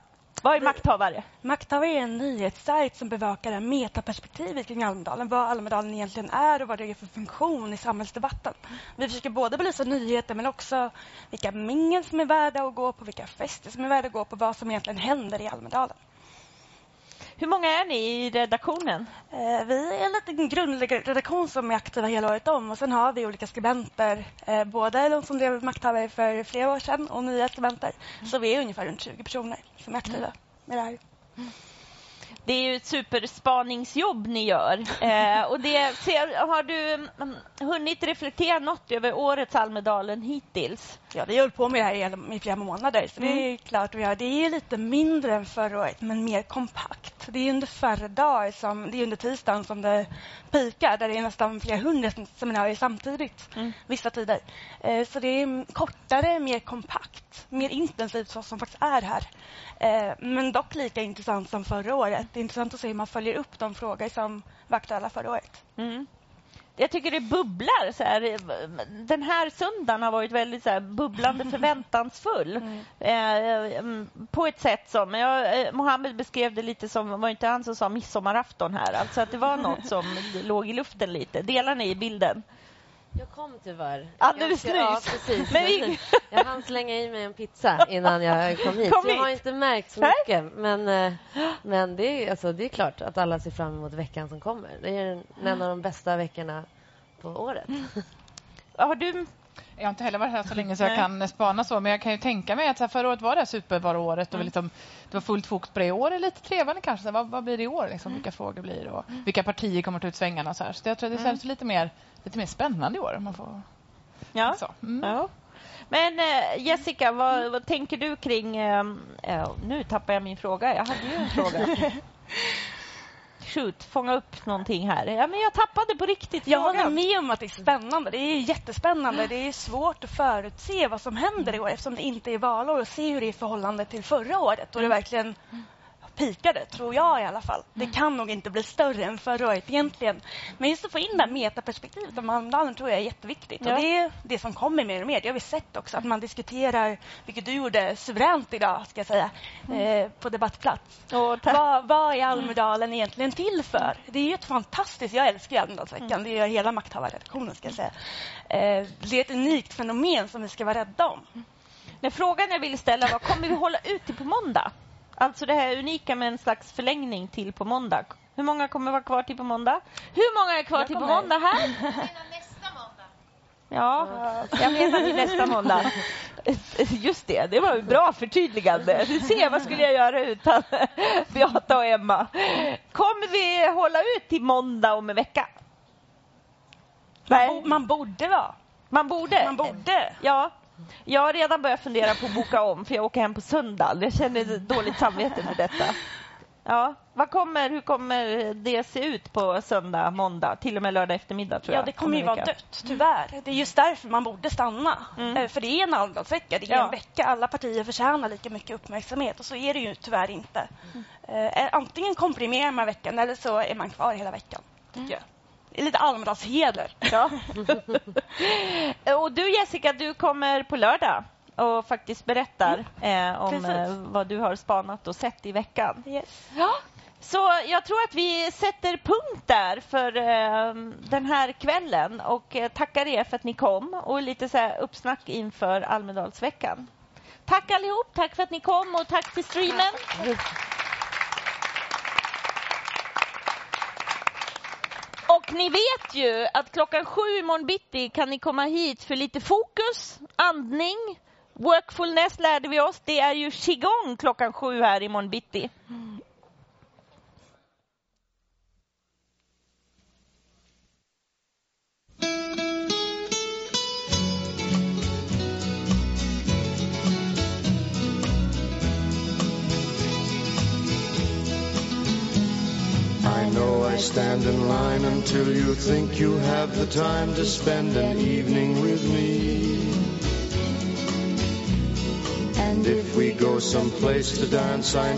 Vad är makthavare? Makthavare är en nyhetssajt som bevakar det metaperspektivet kring Almedalen. Vad Almedalen egentligen är och vad det är för funktion i samhällsdebatten. Vi försöker både belysa nyheter men också vilka mingel som är värda att gå på, vilka fester som är värda att gå på, vad som egentligen händer i Almedalen. Hur många är ni i redaktionen? Eh, vi är en liten grundredaktion som är aktiva hela året om. Och sen har vi olika skribenter, eh, både de som drev makthavare för flera år sedan och nya skribenter. Mm. Så vi är ungefär runt 20 personer som är aktiva med det här. Mm det är ju ett superspaningsjobb ni gör. Eh, och det, ser, har du mm, hunnit reflektera något över årets Almedalen hittills? Ja, vi hållit på med det här i, flera månader. Så mm. det är klart vi har. Det är lite mindre än förra året, men mer kompakt. Det är under färre dagar, som, det är under tisdagen som det pikar, där det är nästan flera hundra seminarier samtidigt, mm. vissa tider. Eh, så det är kortare, mer kompakt, mer intensivt så som faktiskt är här. Eh, men dock lika intressant som förra året. Det är intressant att se hur man följer upp de frågor som var aktuella förra året. Mm jag tycker det bubblar. Så här. Den här söndagen har varit väldigt så här, bubblande förväntansfull. Mm. Eh, mm, på ett sätt som... Jag, eh, Mohammed beskrev det lite som, var inte han som sa midsommarafton här? Alltså att det var något som låg i luften lite. Delar ni bilden? Jag kom tyvärr. Alldeles nyss. Ja, precis. Men. Jag hann slänga i mig en pizza innan jag kom hit. Kom jag har inte märkt så mycket. Men, eh, men det, är, alltså, det är klart att alla ser fram emot veckan som kommer. Det är en av de bästa veckorna på året. Har du jag har inte heller varit här så länge så jag kan spana så. Men jag kan ju tänka mig att förra året var det supervaruåret. Och mm. liksom, det var fullt fokus på det. I år är lite trevande kanske. Så vad, vad blir det i år? Liksom, mm. Vilka frågor blir det? Och vilka partier kommer ta ut svängarna? Så, här. så jag tror det känns mm. lite, mer, lite mer spännande i år. Man får... ja. Så. Mm. ja. Men eh, Jessica, vad, vad, tänker du kring... Eh, nu tappar jag min fråga. Jag hade ju en fråga. shoot, fånga upp någonting här. Ja, men jag tappade på riktigt Jag håller med om att det är spännande. Det är jättespännande. Det är svårt att förutse vad som händer i år eftersom det inte är valår och se hur det är i förhållande till förra året då det verkligen pikade, tror jag i alla fall. Det mm. kan nog inte bli större än förra året egentligen. Men just att få in det här metaperspektivet om Almedalen tror jag är jätteviktigt. Ja. Och det är det som kommer mer och mer. Det har vi sett också, att man diskuterar, vilket du gjorde suveränt idag, ska jag säga, mm. eh, på Debattplats. Vad, vad är Almedalen egentligen till för? Det är ju ett fantastiskt, jag älskar Almedalsveckan, mm. det gör hela makthavarredaktionen ska jag säga. Eh, det är ett unikt fenomen som vi ska vara rädda om. Men frågan jag ville ställa var, kommer vi hålla ut till på måndag? Alltså det här unika med en slags förlängning till på måndag. Hur många kommer vara kvar till på måndag? Hur många är kvar till på måndag här? nästa måndag. Ja, jag menar till nästa måndag. Just det, det var ett bra förtydligande. Du ser, vad skulle jag göra utan Beata och Emma? Kommer vi hålla ut till måndag om en vecka? Nej. Man borde vara. Man borde? Man borde. Ja, jag har redan börjat fundera på att boka om för jag åker hem på söndag. Jag känner dåligt samvete för detta. Ja, vad kommer, hur kommer det se ut på söndag, måndag, till och med lördag eftermiddag? Tror jag, ja, det kommer ju vara dött, tyvärr. Det är just därför man borde stanna. Mm. Eh, för det är en Almedalsvecka, det är ja. en vecka. Alla partier förtjänar lika mycket uppmärksamhet och så är det ju tyvärr inte. Mm. Eh, antingen komprimerar man veckan eller så är man kvar hela veckan, tycker mm. jag lite Almedalsheder. Ja. och du Jessica, du kommer på lördag och faktiskt berättar mm. eh, om eh, vad du har spanat och sett i veckan. Yes. Ja. Så jag tror att vi sätter punkt där för eh, den här kvällen och eh, tackar er för att ni kom och lite så här uppsnack inför Almedalsveckan. Tack allihop, tack för att ni kom och tack till streamen. Och ni vet ju att klockan sju imorgon bitti kan ni komma hit för lite fokus, andning, workfulness lärde vi oss. Det är ju qigong klockan sju här imorgon bitti. Mm. I stand in line until you think you have the time to spend an evening with me. And if we go someplace to dance, I